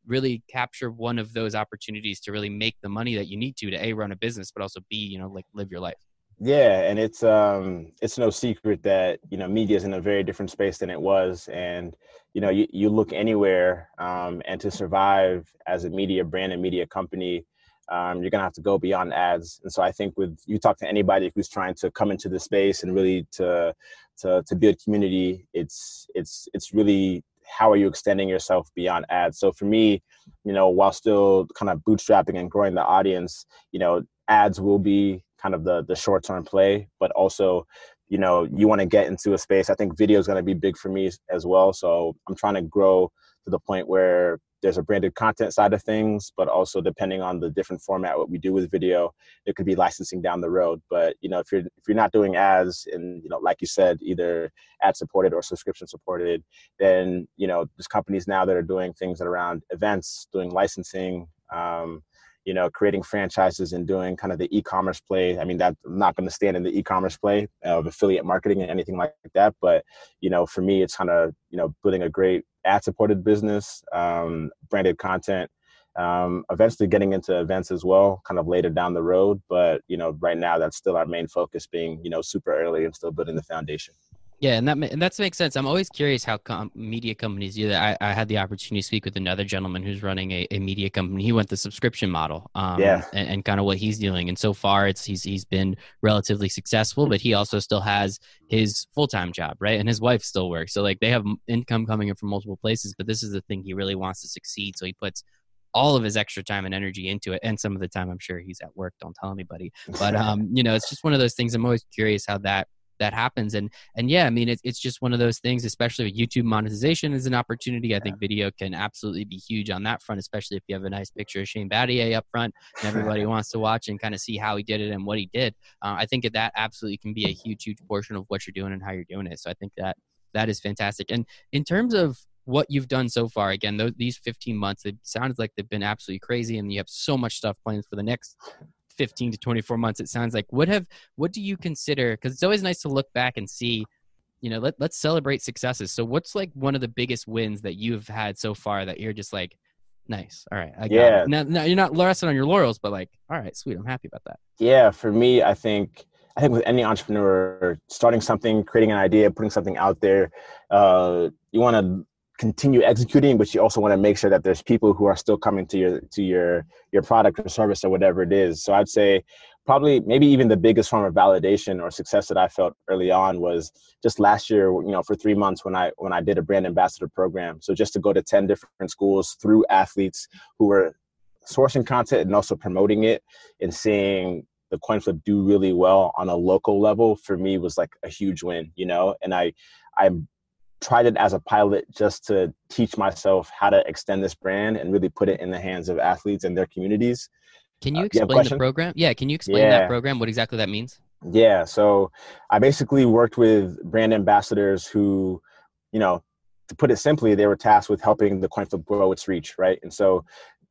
really capture one of those opportunities to really make the money that you need to to a run a business but also b you know like live your life? Yeah and it's um it's no secret that you know media is in a very different space than it was and you know you, you look anywhere um and to survive as a media brand and media company um, you're gonna have to go beyond ads. And so I think with you talk to anybody who's trying to come into the space and really to to to build community, it's it's it's really how are you extending yourself beyond ads? So for me, you know, while still kind of bootstrapping and growing the audience, you know, ads will be kind of the the short term play, but also, you know, you want to get into a space. I think video is going to be big for me as well. So I'm trying to grow to the point where there's a branded content side of things, but also depending on the different format what we do with video, there could be licensing down the road. But you know, if you're if you're not doing ads and you know, like you said, either ad supported or subscription supported, then you know, there's companies now that are doing things around events, doing licensing. Um, you know, creating franchises and doing kind of the e-commerce play. I mean, that's not going to stand in the e-commerce play of affiliate marketing and anything like that. But you know, for me, it's kind of you know building a great ad supported business, um, branded content, um, eventually getting into events as well, kind of later down the road. But you know, right now that's still our main focus, being you know super early and still building the foundation. Yeah, and that and that makes sense. I'm always curious how com- media companies do that. I, I, had the opportunity to speak with another gentleman who's running a, a media company. He went the subscription model, um, yeah, and, and kind of what he's doing. And so far, it's he's he's been relatively successful, but he also still has his full time job, right? And his wife still works, so like they have income coming in from multiple places. But this is the thing he really wants to succeed, so he puts all of his extra time and energy into it and some of the time i'm sure he's at work don't tell anybody but um you know it's just one of those things i'm always curious how that that happens. And and yeah i mean it, it's just one of those things especially with youtube monetization is an opportunity. I think video can absolutely be huge on that front especially if you have a nice picture of shane battier up front and everybody (laughs) wants to watch and kind of see how he did it and what he did. Uh, i think that absolutely can be a huge huge portion of what you're doing and how you're doing it. So i think that that is fantastic. And in terms of what you've done so far again these 15 months it sounds like they've been absolutely crazy and you have so much stuff planned for the next 15 to 24 months it sounds like. What have what do you consider because it's always nice to look back and see you know let, let's celebrate successes. So what's like one of the biggest wins that you've had so far that you're just like nice all right I got yeah. Now, now you're not resting on your laurels but like all right sweet i'm happy about that. Yeah for me i think i think with any entrepreneur starting something creating an idea putting something out there uh, you want to continue executing but you also want to make sure that there's people who are still coming to your to your your product or service or whatever it is. So i'd say probably maybe even the biggest form of validation or success that i felt early on was just last year you know for three months when i when i did a brand ambassador program. So just to go to 10 different schools through athletes who were sourcing content and also promoting it and seeing the Coin Flyp do really well on a local level for me was like a huge win you know? And i i'm tried it as a pilot just to teach myself how to extend this brand and really put it in the hands of athletes and their communities. Can you explain uh, you the program? Yeah, can you explain yeah. that program? What exactly that means? Yeah, so I basically worked with brand ambassadors who, you know, to put it simply, they were tasked with helping the Coin Flyp grow its reach, right? And so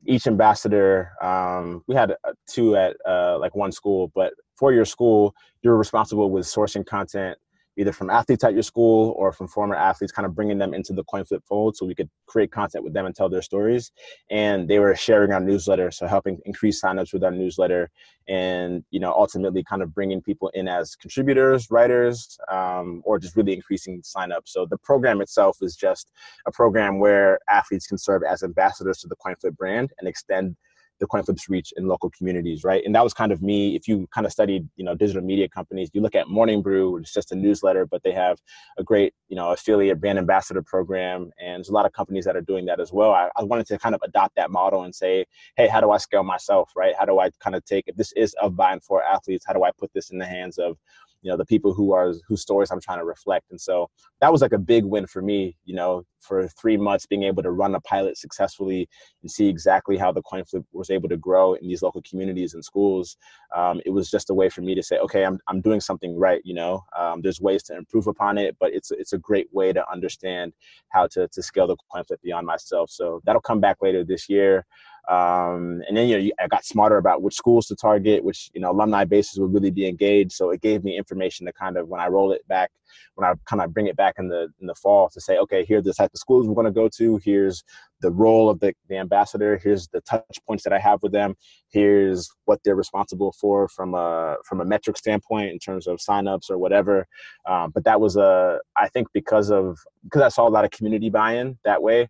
each ambassador, um, we had uh, two at uh, like one school, but for your school, you're responsible with sourcing content either from athletes at your school or from former athletes, kind of bringing them into the Coin Flyp fold so we could create content with them and tell their stories. And they were sharing our newsletter, so helping increase signups with our newsletter, and you know ultimately kind of bringing people in as contributors, writers, um, or just really increasing signups. So the program itself is just a program where athletes can serve as ambassadors to the Coin Flyp brand and extend the Coin Flyps reach in local communities, right? And that was kind of me. If you kind of studied, you know, digital media companies, you look at Morning Brew, it's just a newsletter, but they have a great, you know, affiliate brand ambassador program, and there's a lot of companies that are doing that as well. I, I wanted to kind of adopt that model and say, hey, how do I scale myself, right? How do I kind of take if this is of by and for athletes? How do I put this in the hands of you know the people who are whose stories i'm trying to reflect. And so that was like a big win for me you know for three months being able to run a pilot successfully and see exactly how the Coin Flyp was able to grow in these local communities and schools. Um, it was just a way for me to say okay i'm, I'm doing something right you know? Um, there's ways to improve upon it but it's it's a great way to understand how to, to scale the Coin Flyp beyond myself. So that'll come back later this year Um, and then you know, I got smarter about which schools to target, which you know alumni bases would really be engaged. So it gave me information to kind of when I roll it back, when I kind of bring it back in the in the fall to say, okay, here are the type of schools we're going to go to. Here's the role of the, the ambassador. Here's the touch points that I have with them. Here's what they're responsible for from a from a metric standpoint in terms of signups or whatever. Um, but that was a I think because of because I saw a lot of community buy-in that way.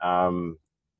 Um,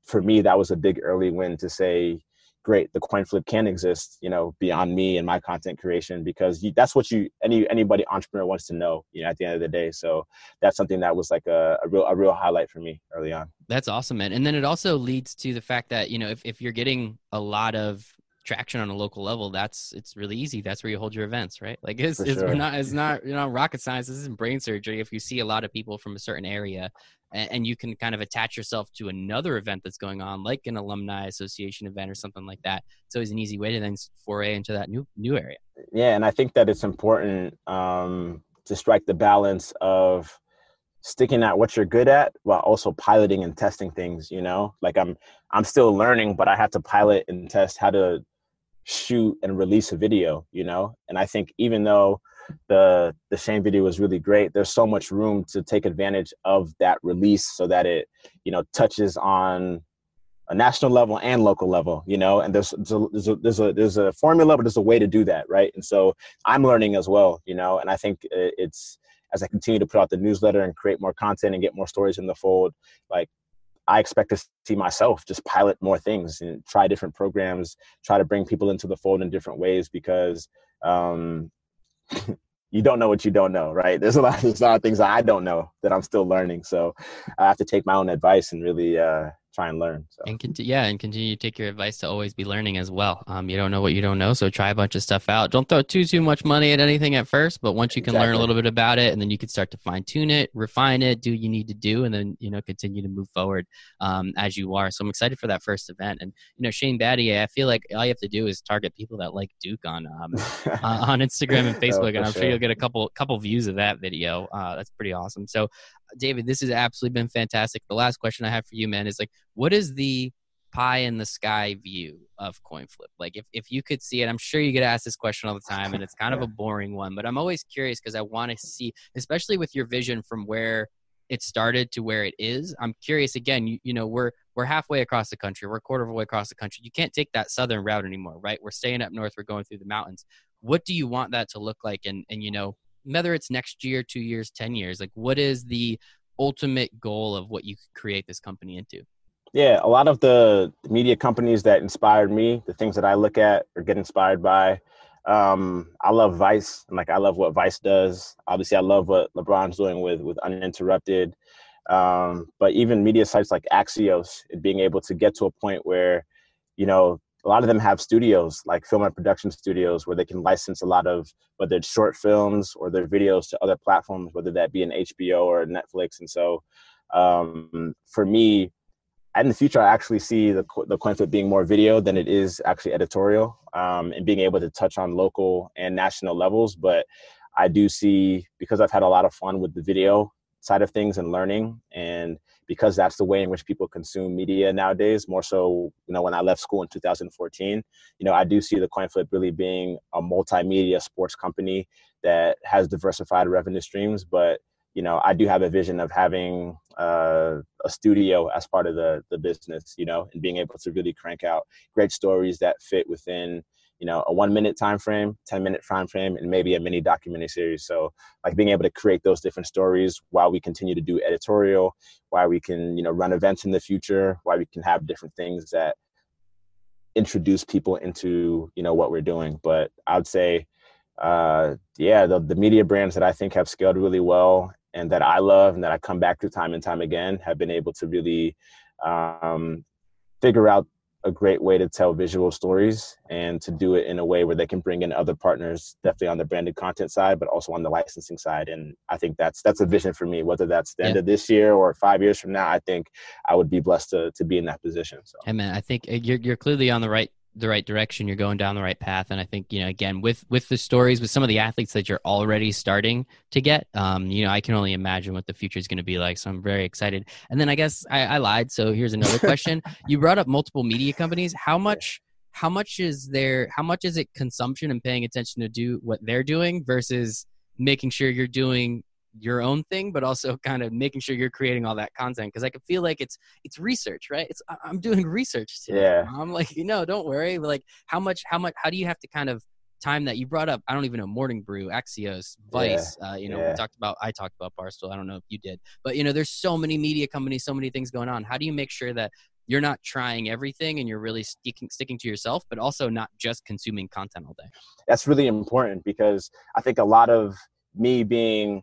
for me, that was a big early win to say, great, the Coin Flyp can exist, you know, beyond me and my content creation because you, that's what you any anybody entrepreneur wants to know, you know, at the end of the day. So that's something that was like a, a real a real highlight for me early on. That's awesome, man. And then it also leads to the fact that you know if if you're getting a lot of traction on a local level, that's it's really easy. That's where you hold your events, right? Like it's, it's sure. not it's (laughs) not you know rocket science. This isn't brain surgery. If you see a lot of people from a certain area, and, and, you can kind of attach yourself to another event that's going on, like an alumni association event or something like that, it's always an easy way to then foray into that new new area. Yeah, and I think that it's important um, to strike the balance of sticking at what you're good at while also piloting and testing things you know? Like i'm i'm still learning but i have to pilot and test how to shoot and release a video you know? And i think even though the the Shane video was really great there's so much room to take advantage of that release so that it you know touches on a national level and local level you know? And there's there's a, there's a there's a, there's a formula but there's a way to do that right? And so i'm learning as well you know? And i think it's as i continue to put out the newsletter and create more content and get more stories in the fold like I expect to see myself just pilot more things and try different programs, try to bring people into the fold in different ways because um, (laughs) you don't know what you don't know, right? There's a lot, there's a lot of things I don't know that I'm still learning. So I have to take my own advice and really uh, try and learn. So. And continue, yeah, and continue to take your advice to always be learning as well. Um, you don't know what you don't know, so try a bunch of stuff out. Don't throw too too much money at anything at first, but once you can exactly. learn a little bit about it, and then you can start to fine tune it, refine it, do what you need to do, and then you know continue to move forward um, as you are. So I'm excited for that first event. And you know Shane Battier, I feel like all you have to do is target people that like Duke on um, (laughs) uh, on Instagram and oh, Facebook, oh, and I'm sure. sure. you'll get a couple couple views of that video. Uh, that's pretty awesome. So David, this has absolutely been fantastic. The last question I have for you, man, is like, what is the pie in the sky view of Coin Flyp? Like, if, if you could see it, I'm sure you get asked this question all the time, and it's kind of (laughs) a boring one, but I'm always curious because I want to see, especially with your vision from where it started to where it is. I'm curious again, you, you know, we're we're halfway across the country, we're a quarter of a way across the country. You can't take that southern route anymore, right? We're staying up north, we're going through the mountains. What do you want that to look like? And and you know, whether it's next year, two years, 10 years, like what is the ultimate goal of what you create this company into? Yeah, a lot of the media companies that inspired me, the things that I look at or get inspired by, um, I love Vice. Like I love what Vice does. Obviously, I love what LeBron's doing with with Uninterrupted. Um, but even media sites like Axios, being able to get to a point where, you know, a lot of them have studios like film and production studios where they can license a lot of whether it's short films or their videos to other platforms whether that be an hbo or netflix. And so um, for me in the future i actually see the, the Coin Flyp being more video than it is actually editorial um, and being able to touch on local and national levels. But i do see because i've had a lot of fun with the video side of things and learning and because that's the way in which people consume media nowadays more so you know when i left school in 2014 you know i do see the Coin Flyp really being a multimedia sports company that has diversified revenue streams but you know i do have a vision of having uh, a studio as part of the the business you know and being able to really crank out great stories that fit within you know a one minute time frame 10 minute time frame and maybe a mini documentary series. So like being able to create those different stories while we continue to do editorial while we can you know run events in the future while we can have different things that introduce people into you know what we're doing. But i would say uh yeah the, the media brands that i think have scaled really well and that i love and that i come back to time and time again have been able to really um figure out a great way to tell visual stories and to do it in a way where they can bring in other partners definitely on the branded content side but also on the licensing side. And i think that's that's a vision for me. Whether that's the yeah. end of this year or five years from now i think i would be blessed to, to be in that position so. Hey man i think uh, you're, you're clearly on the right the right direction you're going down the right path. And i think you know again with with the stories with some of the athletes that you're already starting to get um you know i can only imagine what the future is going to be like. So i'm very excited. And then i guess i, I lied. So here's another (laughs) question. You brought up multiple media companies. How much how much is there how much is it consumption and paying attention to do what they're doing versus making sure you're doing your own thing but also (laughs) kind of making sure you're creating all that content because i can feel like it's it's research right it's i'm doing research today. yeah i'm (laughs) like you know don't worry like how much how much how do you have to kind of time that you brought up i don't even know morning brew axios vice yeah. uh, you know yeah. we talked about i talked about barstool i don't know if you did but you know there's so many media companies so many things going on how do you make sure that you're not trying everything and you're really sticking sticking to yourself but also not just consuming content all day that's really important because i think a lot of me being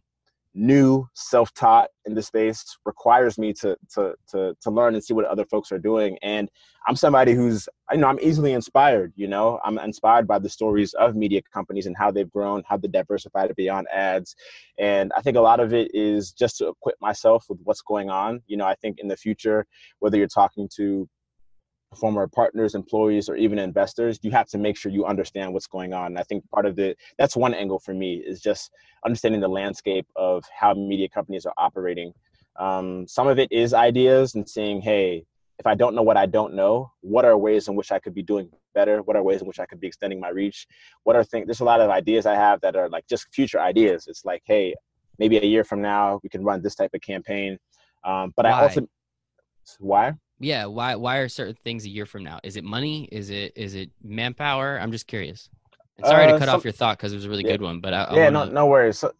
new self-taught in the space requires me to, to to to learn and see what other folks are doing. And i'm somebody who's i know i'm easily inspired you know? I'm inspired by the stories of media companies and how they've grown how they diversified beyond ads. And i think a lot of it is just to equip myself with what's going on. You know i think in the future whether you're talking to former partners, employees, or even investors, you have to make sure you understand what's going on. And I think part of the that's one angle for me is just understanding the landscape of how media companies are operating. Um, some of it is ideas and saying, hey, if I don't know what I don't know, what are ways in which I could be doing better? What are ways in which I could be extending my reach? What are things? There's a lot of ideas I have that are like just future ideas. It's like, hey, maybe a year from now we can run this type of campaign. Um, but Why? I also why? Yeah why why are certain things a year from now? Is it money? Is it is it manpower? I'm just curious. And sorry uh, to cut some, off your thought because it was a really yeah, good one but I, I yeah wanna... no no worries. So,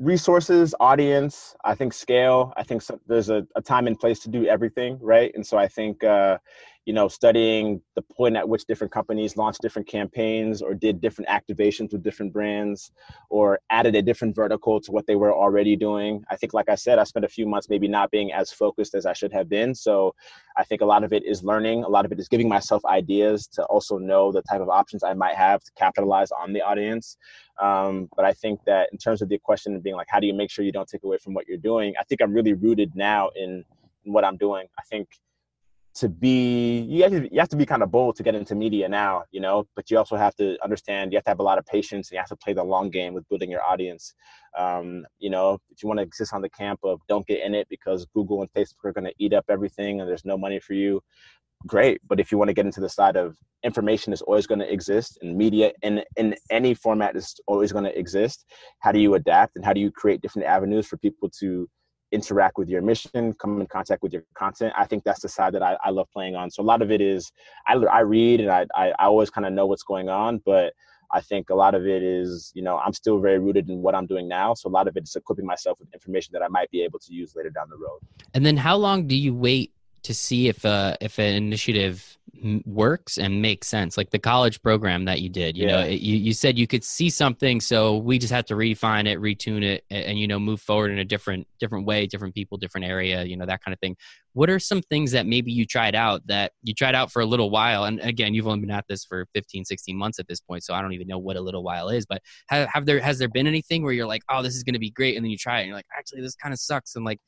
resources audience i think scale i think some, there's a, a, time and place to do everything right? And so i think uh, you know, studying the point at which different companies launched different campaigns or did different activations with different brands or added a different vertical to what they were already doing. I think, like I said, I spent a few months maybe not being as focused as I should have been. So I think a lot of it is learning, a lot of it is giving myself ideas to also know the type of options I might have to capitalize on the audience. Um, but I think that in terms of the question of being like, how do you make sure you don't take away from what you're doing? I think I'm really rooted now in, in what I'm doing. I think to be you have to, you have to be kind of bold to get into media now you know but you also have to understand you have to have a lot of patience and you have to play the long game with building your audience. Um, you know if you want to exist on the camp of don't get in it because google and facebook are going to eat up everything and there's no money for you great. But if you want to get into the side of information is always going to exist and media in in any format is always going to exist how do you adapt and how do you create different avenues for people to interact with your mission, come in contact with your content. I think that's the side that I, I love playing on. So a lot of it is I, I read and I, I, I always kind of know what's going on, but I think a lot of it is, you know, I'm still very rooted in what I'm doing now. So a lot of it is equipping myself with information that I might be able to use later down the road. And then how long do you wait to see if uh if an initiative works and makes sense like the college program that you did you yeah. know it, you, you said you could see something so we just had to refine it retune it and, and, you know move forward in a different different way different people different area you know that kind of thing what are some things that maybe you tried out that you tried out for a little while and again you've only been at this for 15 16 months at this point so i don't even know what a little while is but have, have there has there been anything where you're like oh this is going to be great and then you try it and you're like actually this kind of sucks and like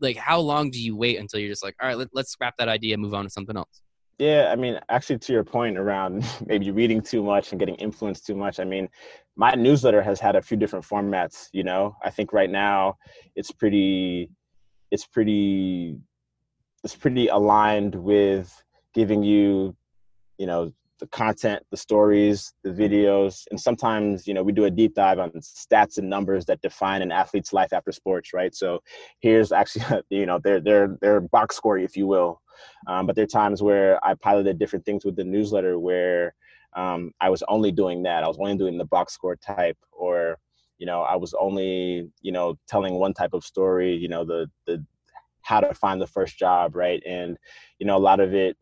like how long do you wait until you're just like all right let, let's scrap that idea move on to something else yeah i mean actually to your point around (laughs) maybe reading too much and getting influenced too much i mean my newsletter has had a few different formats you know i think right now it's pretty it's pretty it's pretty aligned with giving you you know the content, the stories, the videos, and sometimes you know we do a deep dive on stats and numbers that define an athlete's life after sports, right? So here's actually (laughs) you know their their their box score, if you will. Um, but there are times where I piloted different things with the newsletter where um, I was only doing that. I was only doing the box score type, or you know I was only you know telling one type of story. You know the the how to find the first job, right? And you know a lot of it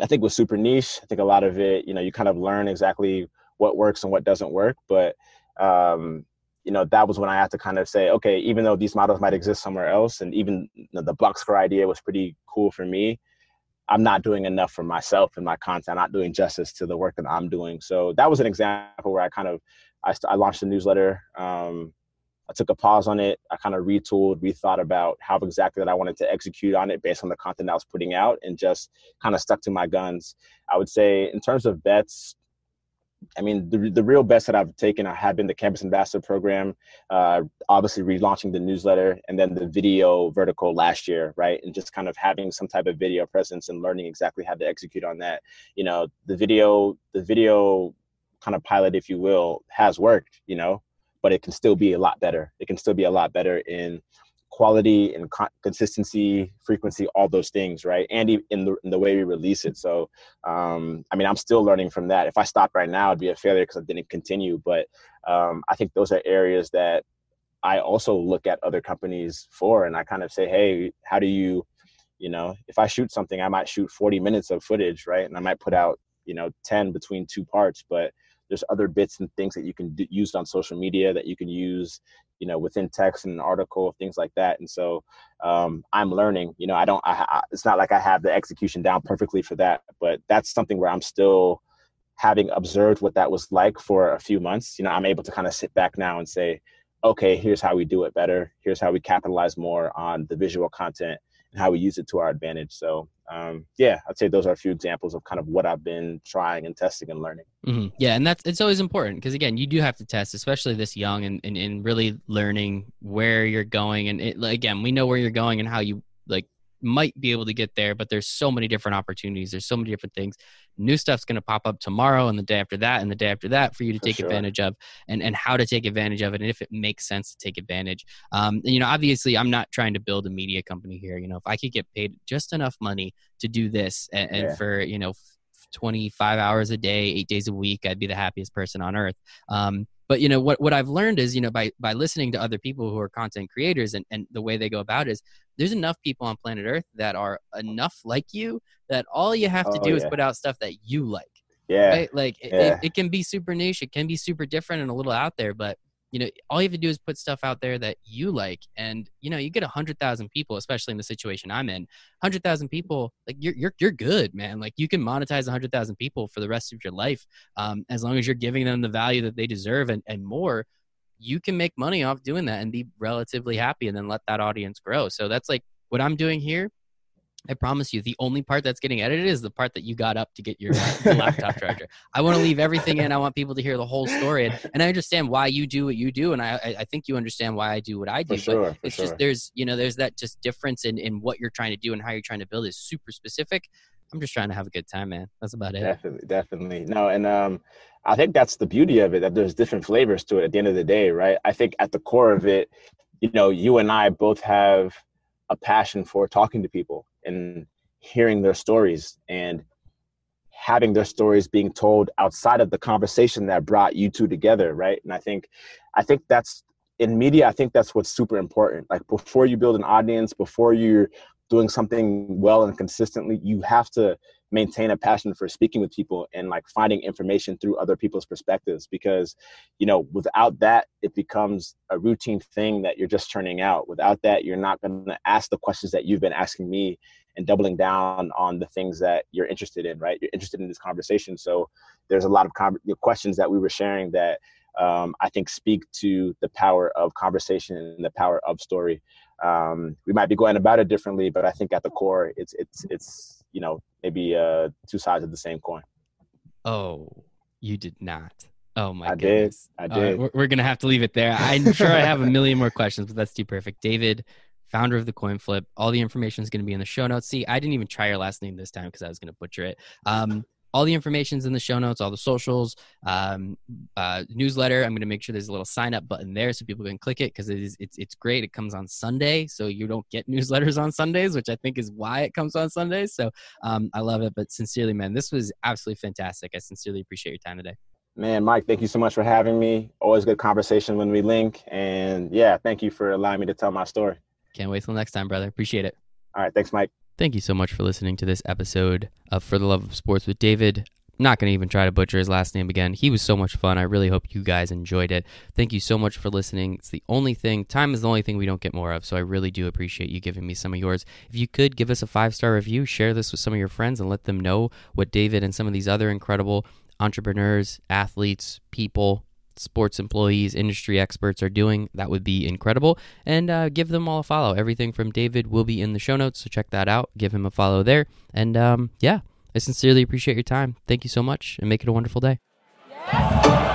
I think was super niche. I think a lot of it, you know, you kind of learn exactly what works and what doesn't work. But um, you know, that was when I had to kind of say, okay, even though these models might exist somewhere else, and even you know, the box score idea was pretty cool for me, I'm not doing enough for myself and my content. I'm not doing justice to the work that I'm doing. So that was an example where I kind of I, I launched a newsletter. Um, I took a pause on it. I kind of retooled, rethought about how exactly that I wanted to execute on it based on the content I was putting out and just kind of stuck to my guns. I would say in terms of bets, I mean, the, the real best that I've taken I have been the Campus Ambassador Program, uh, obviously relaunching the newsletter, and then the video vertical last year, right? And just kind of having some type of video presence and learning exactly how to execute on that. You know, the video, the video kind of pilot, if you will, has worked, you know, but it can still be a lot better. It can still be a lot better in quality and co- consistency, frequency, all those things, right? And in the in the way we release it. So, um, I mean, I'm still learning from that. If I stopped right now, it'd be a failure because I didn't continue. But um, I think those are areas that I also look at other companies for, and I kind of say, hey, how do you, you know, if I shoot something, I might shoot 40 minutes of footage, right? And I might put out, you know, 10 between two parts, but there's other bits and things that you can do, use on social media that you can use you know within text and an article things like that and so um, i'm learning you know i don't I, I, it's not like i have the execution down perfectly for that but that's something where i'm still having observed what that was like for a few months you know i'm able to kind of sit back now and say okay here's how we do it better here's how we capitalize more on the visual content and how we use it to our advantage. So um, yeah, I'd say those are a few examples of kind of what I've been trying and testing and learning. Mm-hmm. Yeah, and that's it's always important because again, you do have to test, especially this young, and, and, and really learning where you're going. And it, again, we know where you're going and how you might be able to get there, but there's so many different opportunities. There's so many different things. New stuff's going to pop up tomorrow and the day after that and the day after that for you to for take sure. advantage of and, and how to take advantage of it and if it makes sense to take advantage. Um, and, you know, obviously, I'm not trying to build a media company here. You know, if I could get paid just enough money to do this and, and yeah. for, you know, 25 hours a day, eight days a week, I'd be the happiest person on earth. Um, but you know what what i've learned is you know by by listening to other people who are content creators and, and the way they go about it is there's enough people on planet earth that are enough like you that all you have to oh, do yeah. is put out stuff that you like yeah right like yeah. It, it, can be super niche it can be super different and a little out there but you know all you have to do is put stuff out there that you like and you know you get a hundred thousand people especially in the situation i'm in hundred thousand people like you're, you're you're good man. Like you can monetize a hundred thousand people for the rest of your life um, as long as you're giving them the value that they deserve and, and more you can make money off doing that and be relatively happy and then let that audience grow. So that's like what i'm doing here I promise you, the only part that's getting edited is the part that you got up to get your (laughs) laptop charger. I want to leave everything in. I want people to hear the whole story, and, and I understand why you do what you do, and I I think you understand why I do what I do. For sure, but it's sure. just there's you know there's that just difference in in what you're trying to do and how you're trying to build is super specific. I'm just trying to have a good time, man. That's about it. Definitely, definitely. No, and um, I think that's the beauty of it that there's different flavors to it. At the end of the day, right? I think at the core of it, you know, you and I both have a passion for talking to people and hearing their stories and having their stories being told outside of the conversation that brought you two together right? And i think i think that's in media i think that's what's super important. Like before you build an audience before you're doing something well and consistently you have to maintain a passion for speaking with people and like finding information through other people's perspectives because you know without that it becomes a routine thing that you're just turning out. Without that you're not going to ask the questions that you've been asking me and doubling down on the things that you're interested in right? You're interested in this conversation. So there's a lot of com- questions that we were sharing that um, I think speak to the power of conversation and the power of story. Um, we might be going about it differently, but I think at the core, it's it's it's you know maybe uh, two sides of the same coin. Oh, you did not. Oh my I goodness. did. I did. we're, we're, gonna have to leave it there. I'm sure I have a million more questions, but that's too perfect. David, founder of the Coin Flyp. All the information is going to be in the show notes. See, I didn't even try your last name this time because I was going to butcher it. Um, all the information's in the show notes, all the socials, um, uh, newsletter. I'm going to make sure there's a little sign up button there so people can click it because it is it's it's great. It comes on Sunday, so you don't get (laughs) newsletters on Sundays, which I think is why it comes on Sundays. So um, I love it. But sincerely, man, this was absolutely fantastic. I sincerely appreciate your time today. Man, Mike, thank you so much for having me. Always good conversation when we link, and yeah, thank you for allowing me to tell my story. Can't wait till next time, brother. Appreciate it. All right, thanks, Mike. Thank you so much for listening to this episode of For the Love of Sports with David. Not going to even try to butcher his last name again. He was so much fun. I really hope you guys enjoyed it. Thank you so much for listening. It's the only thing, time is the only thing we don't get more of. So I really do appreciate you giving me some of yours. If you could give us a five star review, share this with some of your friends, and let them know what David and some of these other incredible entrepreneurs, athletes, people, sports employees, industry experts are doing, that would be incredible. And uh, give them all a follow. Everything from David will be in the show notes, so check that out. Give him a follow there. And um, yeah, I sincerely appreciate your time. Thank you so much, and make it a wonderful day. Yes.